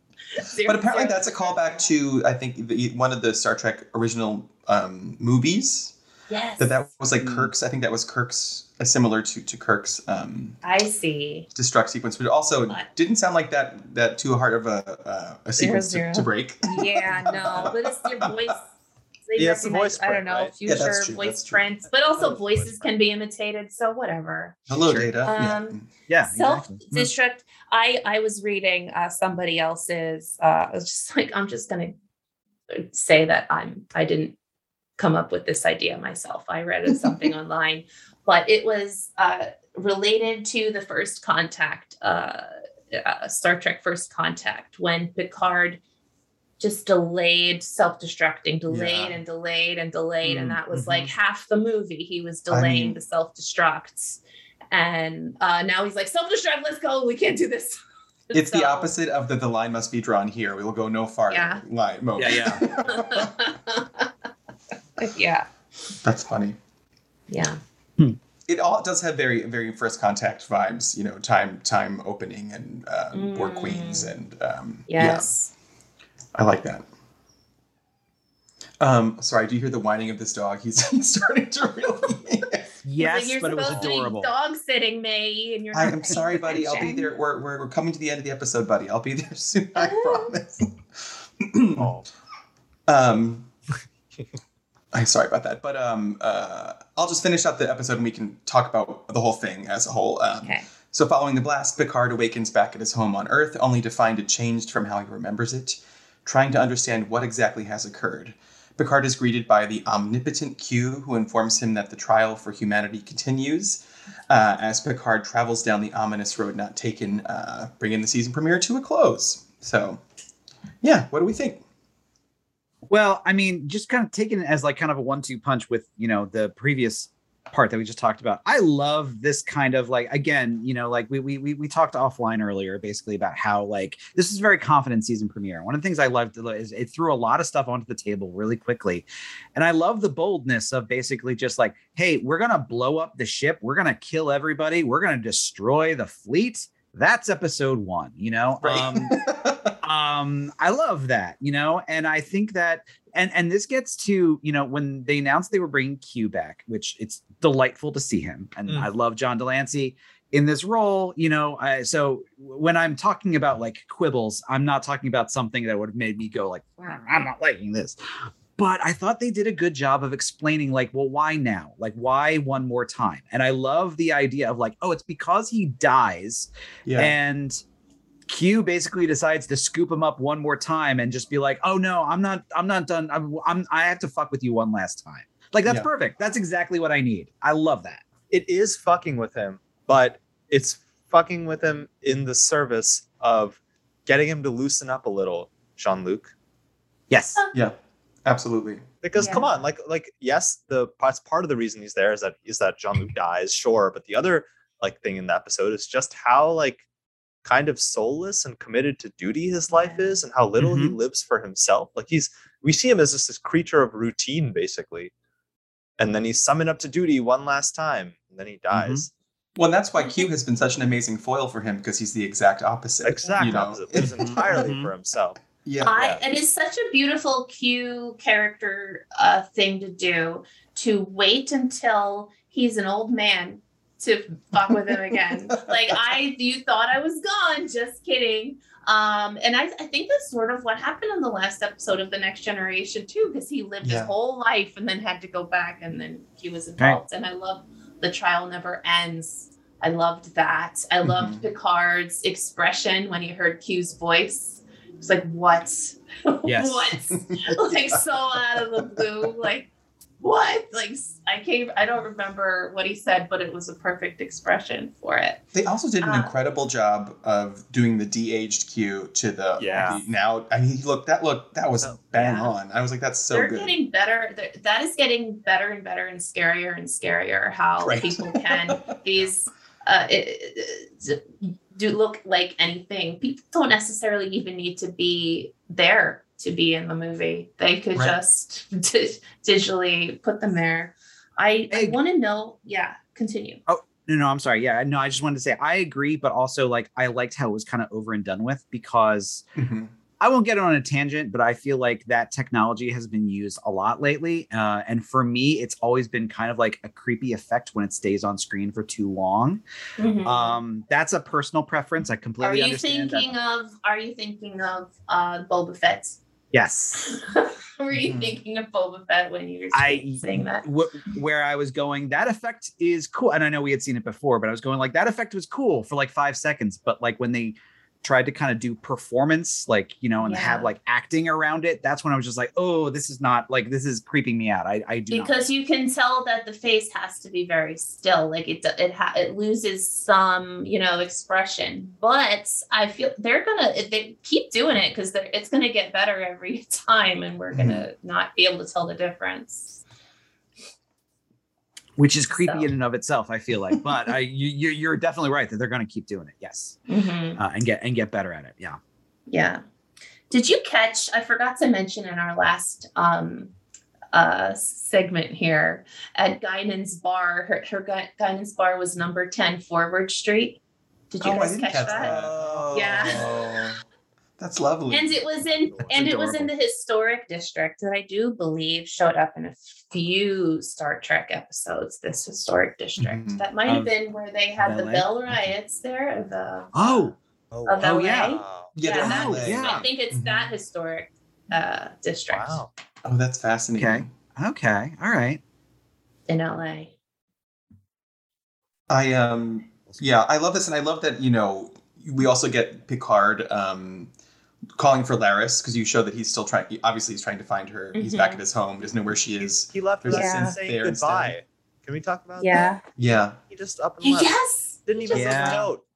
Zero, But apparently, that's a callback to I think the, one of the Star Trek original um, movies. Yes. That that was like. Kirk's. I think that was Kirk's, uh, similar to to Kirk's um, I see. destruct sequence, but also What? didn't sound like that that too hard of a uh, a sequence to- To, break. Yeah, no, but it's your voice. They Yeah, it's the recognize- voice I don't know, right? Yeah, future that's true, voice that's true. prints, but also voices voice can be imitated, so whatever. Hello, Sure. Data. Um, Yeah. Self exactly. destruct. I I was reading uh, somebody else's. Uh, I was just like, I'm just gonna say that I'm. I didn't come up with this idea myself. I read it something online, but it was uh, related to the first contact, uh, uh, Star Trek First Contact, when Picard just delayed self-destructing, delayed Yeah. and delayed and delayed, and Mm, that was like half the movie. He was I delaying mean- the self-destructs, and uh, now he's like self-destruct. Let's go. We can't do this. It's the opposite of the the line must be drawn here. We will go no farther. Yeah. Line mode. Yeah, yeah, That's funny. yeah. It all does have very very first contact vibes. You know, time time opening and uh, Borg Mm. queens and um, yeah. Yes. I like that. Um, sorry, do you hear the whining of this dog? He's, he's starting to really. Yes, you're but it was adorable. dog sitting me, and you're. I am sorry, paying buddy. I'll be there. We're, we're, we're coming to the end of the episode, buddy. I'll be there soon. I promise. Oh, um, I'm sorry about that, but um, uh, I'll just finish up the episode and we can talk about the whole thing as a whole. Um, Okay. So, following the blast, Picard awakens back at his home on Earth, only to find it changed from how he remembers it. Trying to understand what exactly has occurred, Picard is greeted by the omnipotent Q, who informs him that the trial for humanity continues. Uh, as Picard travels down the ominous road not taken, uh, bringing the season premiere to a close. So, yeah, what do we think? Well, I mean, just kind of taking it as like kind of a one-two punch with you know the previous part that we just talked about. I love this kind of like again, you know, like we we we, we talked offline earlier, basically about how like this is very confident season premiere. One of the things I loved is it threw a lot of stuff onto the table really quickly, and I love the boldness of basically just like, hey, we're gonna blow up the ship, we're gonna kill everybody, we're gonna destroy the fleet. That's episode one, you know. Um, um i love that you know and i think that and and this gets to you know when they announced they were bringing q back which it's delightful to see him and Mm. i love john de Lancie in this role, you know, I, so when I'm talking about like quibbles, I'm not talking about something that would have made me go like, "Mm, I'm not liking this. But I thought they did a good job of explaining, like, well, why now? Like, why one more time? And I love the idea of like, oh, it's because he dies, Yeah. and Q basically decides to scoop him up one more time and just be like, "Oh no, I'm not, I'm not done. I'm, I'm I have to fuck with you one last time." Like that's Yeah. perfect. That's exactly what I need. I love that. it is fucking with him, but it's fucking with him in the service of getting him to loosen up a little, Jean Luc. Yes. yeah. Absolutely. Because come on, like like yes, the that's part of the reason he's there is that is that Jean Luc dies, sure, but the other like thing in the episode is just how like kind of soulless and committed to duty his life is and how little he Mhm. lives for himself. Like he's we see him as just this creature of routine basically. And then he's summoned up to duty one last time, and then he dies. Well, and that's why Q has been such an amazing foil for him because he's the exact opposite. Exact you know? opposite. Lives entirely Mhm. for himself. Yeah. I, Yeah. it is such a beautiful Q character uh, thing to do to wait until he's an old man to fuck with him again. like I, you thought I was gone. Just kidding. Um, and I, I think that's sort of what happened in the last episode of the Next Generation too, because he lived Yeah. his whole life and then had to go back, and then he was involved. And I love the trial never ends. I loved that. I loved Mhm. Picard's expression when he heard Q's voice. It's like, what? Yes. what? like so out of the blue. Like, what? Like I can't I don't remember what he said, but it was a perfect expression for it. They also did an Uh, incredible job of doing the de-aged Q to the, Yeah. the now. I mean, look that look that was Oh, bang yeah. on. I was like, that's so They're good. getting better. They're- That is getting better and better and scarier and scarier how Right. people can these uh, it, it- do look like anything. People don't necessarily even need to be there to be in the movie. They could Right. just di- digitally put them there. I, I want to know. Yeah, continue. Oh no, no, I'm sorry. Yeah, no, I just wanted to say I agree, but also like I liked how it was kind of over and done with because Mhm. I won't get on a tangent, but I feel like that technology has been used a lot lately. Uh, and for me, it's always been kind of like a creepy effect when it stays on screen for too long. Mhm. Um, that's a personal preference. I completely Are you understand. that. thinking of? Are you thinking of uh, Boba Fett? Yes. Were you Mhm. thinking of Boba Fett when you were I- saying that? Wh- where I was going, that effect is cool. And I know we had seen it before, but I was going like that effect was cool for like five seconds. But like when they tried to kind of do performance, like, you know, and have like acting around it, that's when I was just like, oh, this is not like this is creeping me out. I, I do not. because you can tell that the face has to be very still like it it ha- it loses some you know expression but i feel they're gonna they keep doing it because it's gonna get better every time and we're gonna mm-hmm. not be able to tell the difference which is creepy So. in and of itself, I feel like. But I you, you you're definitely right that they're gonna keep doing it. Yes. Mhm. Uh, and get and get better at it. Yeah. yeah did you catch i forgot to mention in our last um uh segment here at Guinan's bar her, her Gu- Guinan's bar was number 10 forward street did you Oh, guys catch, catch that? that. Yeah. That's lovely. and it was in That's and it was in the historic district that I do believe showed up in a few Star Trek episodes. This historic district Mhm. that might have Of been where they had the Bell riots there. or The Oh, Oh, Of Oh, yeah. yeah, yeah, the that- yeah. I think it's Mhm. that historic uh, district Wow. Oh, that's fascinating. Okay. okay. All right. in LA. I um yeah, I love this, and I love that you know we also get Picard um calling for Laris because you show that he's still trying. Obviously, he's trying to find her. He's Mhm. back at his home. Doesn't know where she is. He left There's a without synth saying there instead. goodbye. Can we talk about Yeah. that? Yeah, Yeah. He just up and left. Yes. Didn't even Just- leave Yeah. a note.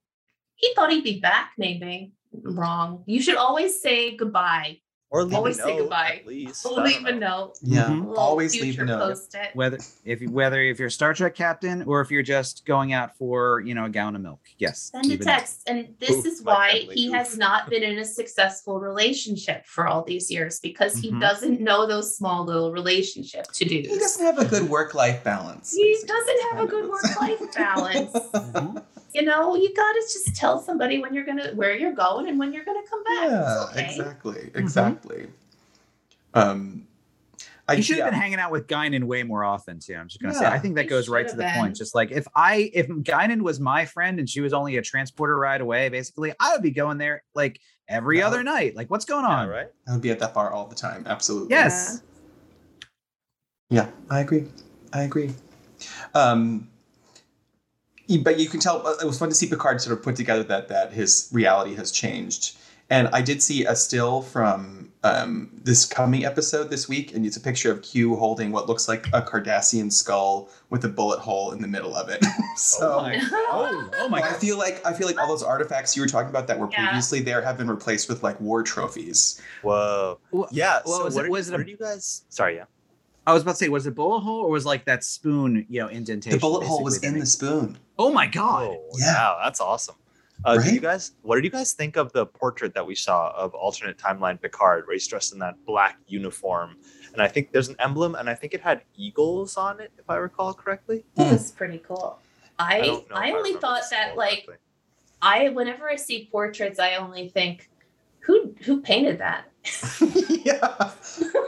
He thought he'd be back. Maybe wrong. You should always say goodbye. Or leave Always a say note, goodbye. At least. I Leave don't a note. yeah. Mhm. Little Always leave a note. Post it. Whether if you whether if you're a Star Trek captain or if you're just going out for you know a gallon of milk, yes. Send a leave a note. text. And this Oof, is why family, he oof. has not been in a successful relationship for all these years because he Mhm. doesn't know those small little relationship to do. He doesn't have a good work-life balance. He basically. doesn't have a good work life balance. Mhm. You know, you gotta just tell somebody when you're gonna where you're going and when you're gonna come back. Yeah, okay. exactly, exactly. Um, I you should have yeah. been hanging out with Guinan way more often too. I'm just gonna say. I think that goes right should to the have point. Just like if I if Guinan was my friend and she was only a transporter ride away, basically, I would be going there like every Yeah. other night. Like, what's going Yeah, on? right. I would be at that bar all the time. Absolutely. Yes. Yeah, I agree. I agree. Um, y- but you can tell uh, it was fun to see Picard sort of put together that that his reality has changed. And I did see a still from um, this coming episode this week, and it's a picture of Q holding what looks like a Cardassian skull with a bullet hole in the middle of it. so Oh my, oh, oh my I feel like I feel like all those artifacts you were talking about that were Yeah. previously there have been replaced with like war trophies. Whoa. Well, Yeah. well, so was what it- did, was it a- what you guys? Sorry. Yeah. I was about to say, was it bullet hole or was like that spoon, you know, indentation? The bullet hole was in the makes- spoon. Oh my god. Oh, Yeah. Wow, that's awesome. Uh, Did Right? you guys? What did you guys think of the portrait that we saw of alternate timeline Picard, where he's dressed in that black uniform, and I think there's an emblem, and I think it had eagles on it, if I recall correctly. It was pretty cool. I don't I, only remember thought that like correctly. I whenever I see portraits, I only think, who who painted that? yeah,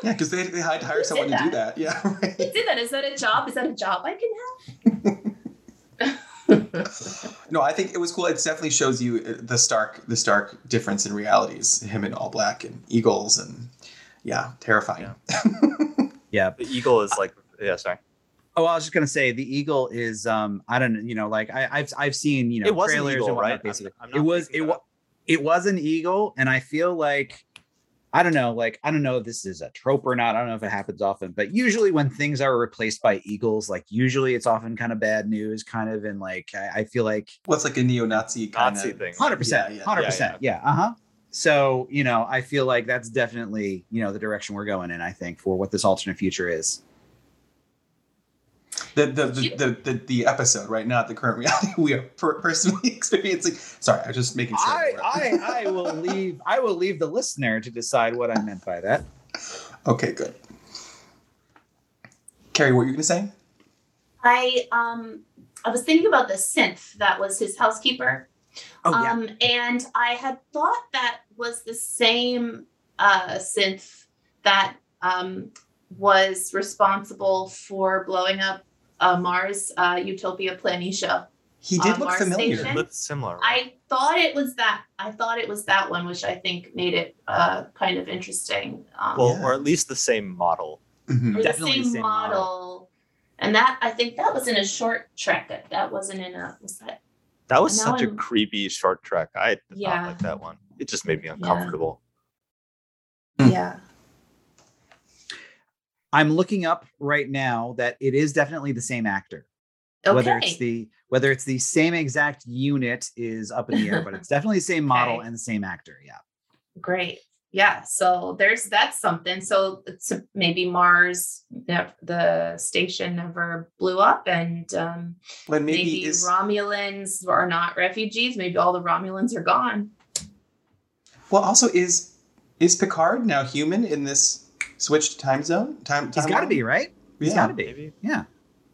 yeah, because they they had to hire someone to do that. Yeah, Who right. did that? Is that a job? Is that a job I can have? No, I think it was cool. It definitely shows you uh, the stark the stark difference in realities. Him in all black and eagles and yeah, terrifying. Yeah. the eagle is like, yeah, sorry. Oh, I was just gonna say the eagle is um I don't know, you know, like I, I've I've seen, you know, It was an eagle, and whatnot, right? I'm- basically. I'm it was it was it was an eagle, and I feel like I don't know, like I don't know if this is a trope or not. I don't know if it happens often, but usually when things are replaced by eagles, like usually it's often kind of bad news, kind of, and like I, I feel like What's like a neo-Nazi kind Nazi of thing. hundred percent, Yeah, yeah. hundred percent, yeah, uh huh. So you know, I feel like that's definitely you know the direction we're going in. I think for what this alternate future is. The the, the, the, the the episode, right? Not the current reality we are per- personally experiencing. Sorry, I was just making sure. I, I I will leave I will leave the listener to decide what I meant by that. okay, good. Karie, what were you gonna say? I um I was thinking about the synth that was his housekeeper. Oh yeah. Um, and I had thought that was the same uh, synth that um, was responsible for blowing up uh, Mars uh, Utopia Planitia. He did On look Mars familiar. Station? Looks similar. right? I thought it was that. I thought it was that one, which I think made it uh, kind of interesting. Um, well, Yeah. or at least the same model. Mhm. or Definitely the the same, same model. model. And that I think that was in a short trek. That, that wasn't in a was that That was such a I'm- creepy short trek. I did Yeah. not like that one. It just made me uncomfortable. Yeah. I'm looking up right now that it is definitely the same actor. Okay. Whether it's the whether it's the same exact unit is up in the air, but it's definitely the same model Okay. and the same actor. Yeah. Great. Yeah. So there's that's something. So it's maybe Mars, nev- the station never blew up, and um, But maybe, maybe, is Romulans are not refugees. Maybe all the Romulans are gone. well. Also, is is Picard now human in this switched time zone? Time. He's got to be right. He's Yeah. got to be. Maybe. Yeah.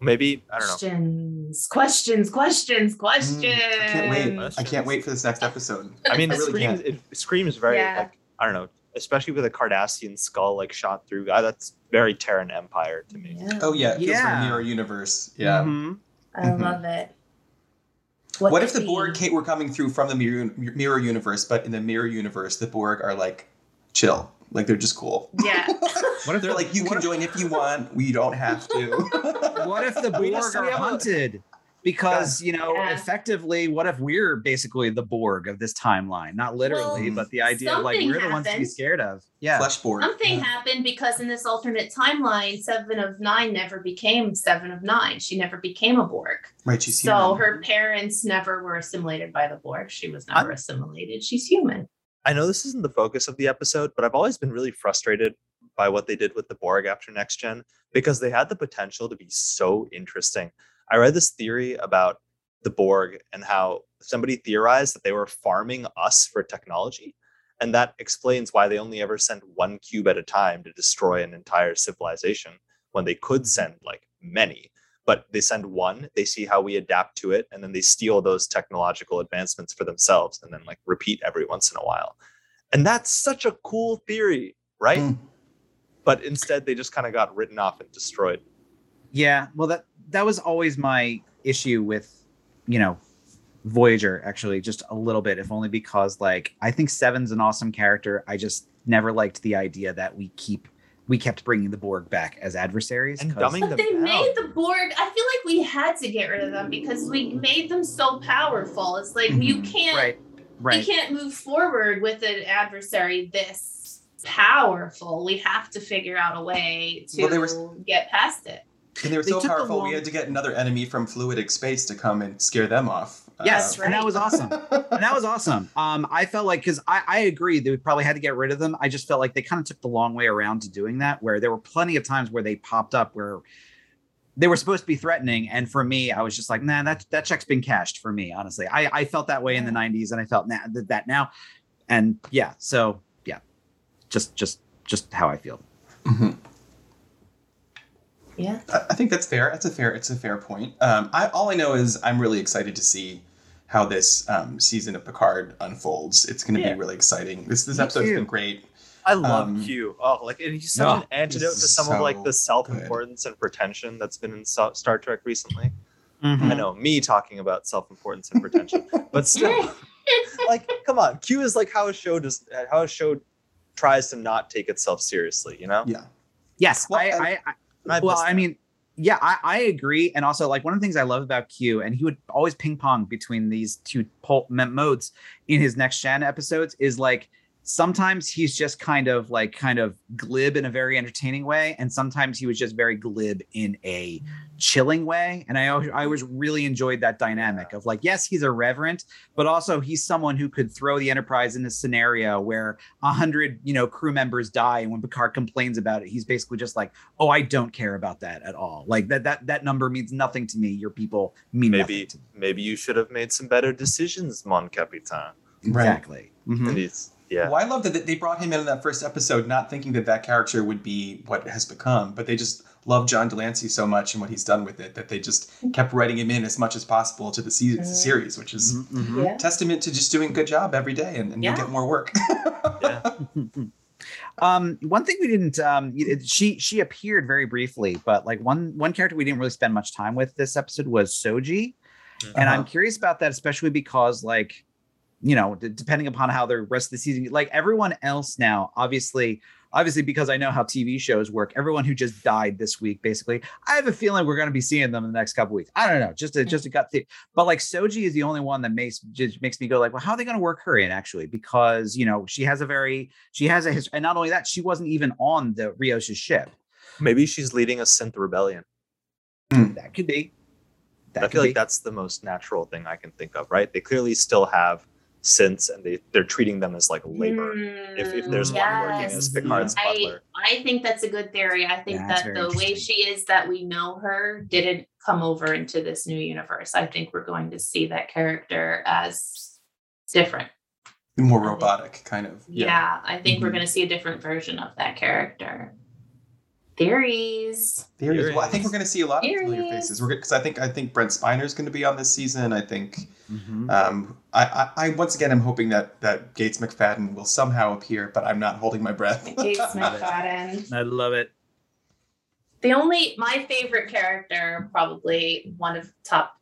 Maybe I don't know. Questions, questions, questions, questions. Mm, I can't wait. Questions. I can't wait for this next episode. I mean, I really screams. can't. It screams very Yeah. like I don't know, especially with a Cardassian skull like shot through. Uh, that's very Terran Empire to me. Yeah. Oh yeah, it feels Yeah. like mirror universe. Yeah. Mhm. I love it. What, if the Borg Kate were coming through from the mirror, mirror universe, but in the mirror universe, the Borg are like chill, like they're just cool. Yeah. What if They're like, you can if- join if you want. We don't have to. What if the Borg are we hunted? Because you know, Yeah. effectively, what if we're basically the Borg of this timeline? Not literally, Well, but the idea of like we're the ones to be scared of. Yeah. Flesh Borg. Something Yeah. happened because in this alternate timeline, Seven of Nine never became Seven of Nine. She never became a Borg. Right, she's so human. her parents never were assimilated by the Borg. She was never assimilated. She's human. I know this isn't the focus of the episode, but I've always been really frustrated by what they did with the Borg after Next Gen because they had the potential to be so interesting. I read this theory about the Borg and how somebody theorized that they were farming us for technology. And that explains why they only ever sent one cube at a time to destroy an entire civilization when they could send like many. But they send one, they see how we adapt to it, and then they steal those technological advancements for themselves and then like repeat every once in a while. And that's such a cool theory, right? Mm. but instead they just kind of got written off and destroyed. Yeah, well that that was always my issue with, you know, Voyager actually just a little bit if only because like I think Seven's an awesome character. I just never liked the idea that we keep we kept bringing the Borg back as adversaries And 'cause- dumbing But them they down. made the Borg. I feel like we had to get rid of them because we made them so powerful. It's like you Mhm. can't right we can't move forward with an adversary this powerful. We have to figure out a way to Well, they were- get past it. And they were They so powerful, long- we had to get another enemy from fluidic space to come and scare them off. Yes Uh, and that was awesome and that was awesome. Um, I felt like because I, I agree that we probably had to get rid of them. I just felt like they kind of took the long way around to doing that, where there were plenty of times where they popped up where they were supposed to be threatening, and for me, I was just like, nah, that that check's been cashed for me. Honestly, I I felt that way in the '90s, and I felt na- that that now, and yeah, so yeah, just just just how I feel. mhm. Yeah. I I think that's fair. That's a fair. It's a fair point. Um, I all I know is I'm really excited to see how this um, season of Picard unfolds. It's going to Yeah. be really exciting. This this Me episode's too. been great. I love Um, Q. Oh, like and he's such Oh, an antidote to he's some of like the self-importance and pretension that's been in so- Star Trek recently. Mm-hmm. I know me talking about self-importance and pretension, but still, like, come on, Q is like how a show does, how a show tries to not take itself seriously. You know, Yeah. Yes, Well, I, I, I And I well, I mean, yeah, I, I agree. And also, like, one of the things I love about Q, and he would always ping pong between these two pol- modes in his next Gen episodes, is like sometimes he's just kind of like kind of glib in a very entertaining way, and sometimes he was just very glib in a chilling way. And I, always- I always really enjoyed that dynamic of like, yes, he's irreverent, but also he's someone who could throw the Enterprise in a scenario where a hundred, you know, crew members die, and when Picard complains about it, he's basically just like, "Oh, I don't care about that at all. Like that that that number means nothing to me. Your people mean maybe nothing to me." maybe you should have made some better decisions, Mon Capitan. Right. Exactly. Mhm. And he's yeah. Well, I love that they brought him in in that first episode, not thinking that that character would be what it has become, but they just love John de Lancie so much and what he's done with it that they just kept writing him in as much as possible to the se- Mhm. series, which is Mhm, mhm. Yeah. testament to just doing a good job every day and, and Yeah. you get more work. Yeah. um one thing we didn't um it- she she appeared very briefly but like one one character we didn't really spend much time with this episode was soji and i'm Uh-huh. curious about that especially because like you know d- depending upon how the rest of the season like everyone else now obviously obviously because i know how tv shows work everyone who just died this week basically i have a feeling we're going to be seeing them in the next couple weeks i don't know just a just a gut thing but like soji is the only one that makes just makes me go like well how are they going to work her in actually because you know she has a very she has a history and not only that she wasn't even on the rios's ship Maybe she's leading a synth rebellion. Hmm, that could be that I could feel be. like that's the most natural thing I can think of, right? They clearly still have synths and they, they're treating them as like labor. If, if there's Mm, one working as. Picard's I, butler. I think that's a good theory. I think Yeah, that the way she is that we know her didn't come over into this new universe. I think we're going to see that character as different. more robotic, kind of. Yeah, I think we're Mhm. going to see a different version of that character. Theories. Theories. Well, I think we're going to see a lot of familiar faces. We're because I think I think Brent Spiner is going to be on this season. I think Mhm. um, I, I, I once again I'm hoping that that Gates McFadden will somehow appear, but I'm not holding my breath. Gates McFadden. i love it The only my favorite character, probably one of top.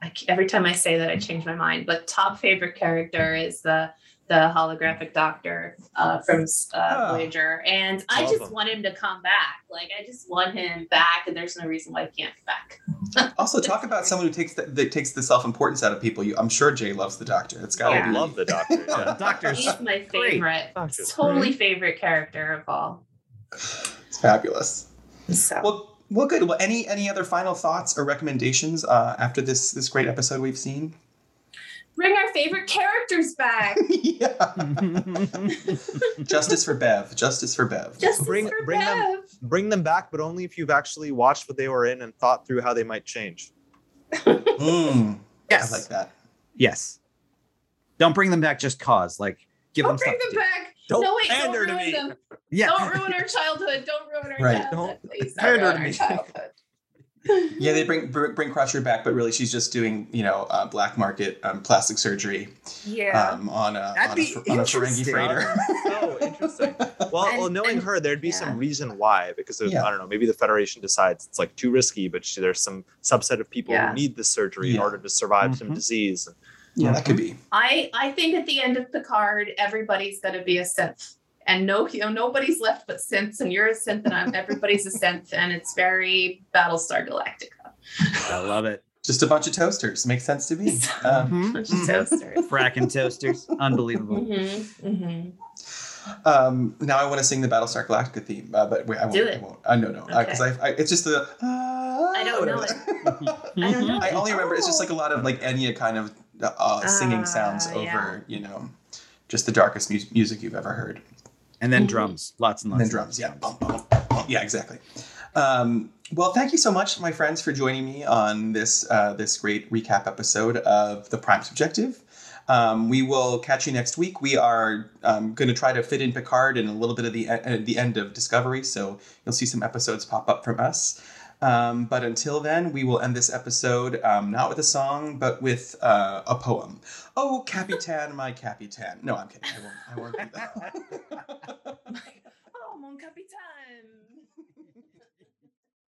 I, c- every time I say that, I change my mind. But top favorite character is the the holographic doctor uh, from uh, Oh. Voyager, and I Love just want him to come back. Like I just want him back, and there's no reason why he can't be back. also, talk about someone who takes the, that takes the self importance out of people. You, I'm sure Jai loves the Doctor. It's got to Yeah. I be. love the doctor. Yeah. doctor's He's my favorite, Doctor's totally favorite character of all. It's fabulous. So Well, well, good. Well, any any other final thoughts or recommendations uh, after this this great episode we've seen? Bring our favorite characters back. Justice for Bev. Justice for Bev. Justice Bring- for bring them- Bring them back, but only if you've actually watched what they were in and thought through how they might change. Mm, yes I like that. yes don't bring them back just cause like give Don't them bring stuff them back. Don't no, wait, don't pander to ruin me. them. yeah Don't ruin our childhood. Don't ruin our Right. childhood. Don't Please don't ruin to our me. childhood. Yeah, they bring bring Crusher back, but really she's just doing you know uh, black market um, plastic surgery Yeah. um, on a That'd on a, be fr- on a Ferengi freighter. oh, interesting. Well, And- well, knowing and- her, there'd be yeah. some reason why. Because of, Yeah. I don't know, maybe the Federation decides it's like too risky, but she, there's some subset of people Yeah. who need this surgery in order to survive some Mhm. disease. yeah, that could be. I I think at the end of the card, everybody's gonna be a synth. And no, you know, nobody's left but synths, and you're a synth, and I'm everybody's a synth, and it's very Battlestar Galactica. I love it. Just a bunch of toasters. Makes sense to me. Um, Bunch of toasters. Fracking toasters. Unbelievable. Mm-hmm, mm-hmm. um, now I want to sing the Battlestar Galactica theme, uh, but wait, I won't. Do I won't. Uh, no, no, because Okay. I, I, it's just the. Uh, I don't know whatever. I don't know. I only remember it's just like a lot of like Enya kind of uh, singing Ah, sounds over, yeah. you know, just the darkest mu- music you've ever heard. And then drums. Lots and And lots. then and drums, lots yeah. Bum, bum, bum, bum. Yeah, exactly. Um, well, thank you so much, my friends, for joining me on this uh, this great recap episode of the Prime Subjective. Um, we will catch you next week. We are um, going to try to fit in Picard and a little bit of the uh, the end of Discovery, so you'll see some episodes pop up from us. Um, but until then, we will end this episode um, not with a song, but with uh, a poem. Oh, Capitan, my Capitan. No, I'm kidding. I won't. I won't do that. oh, mon capitan.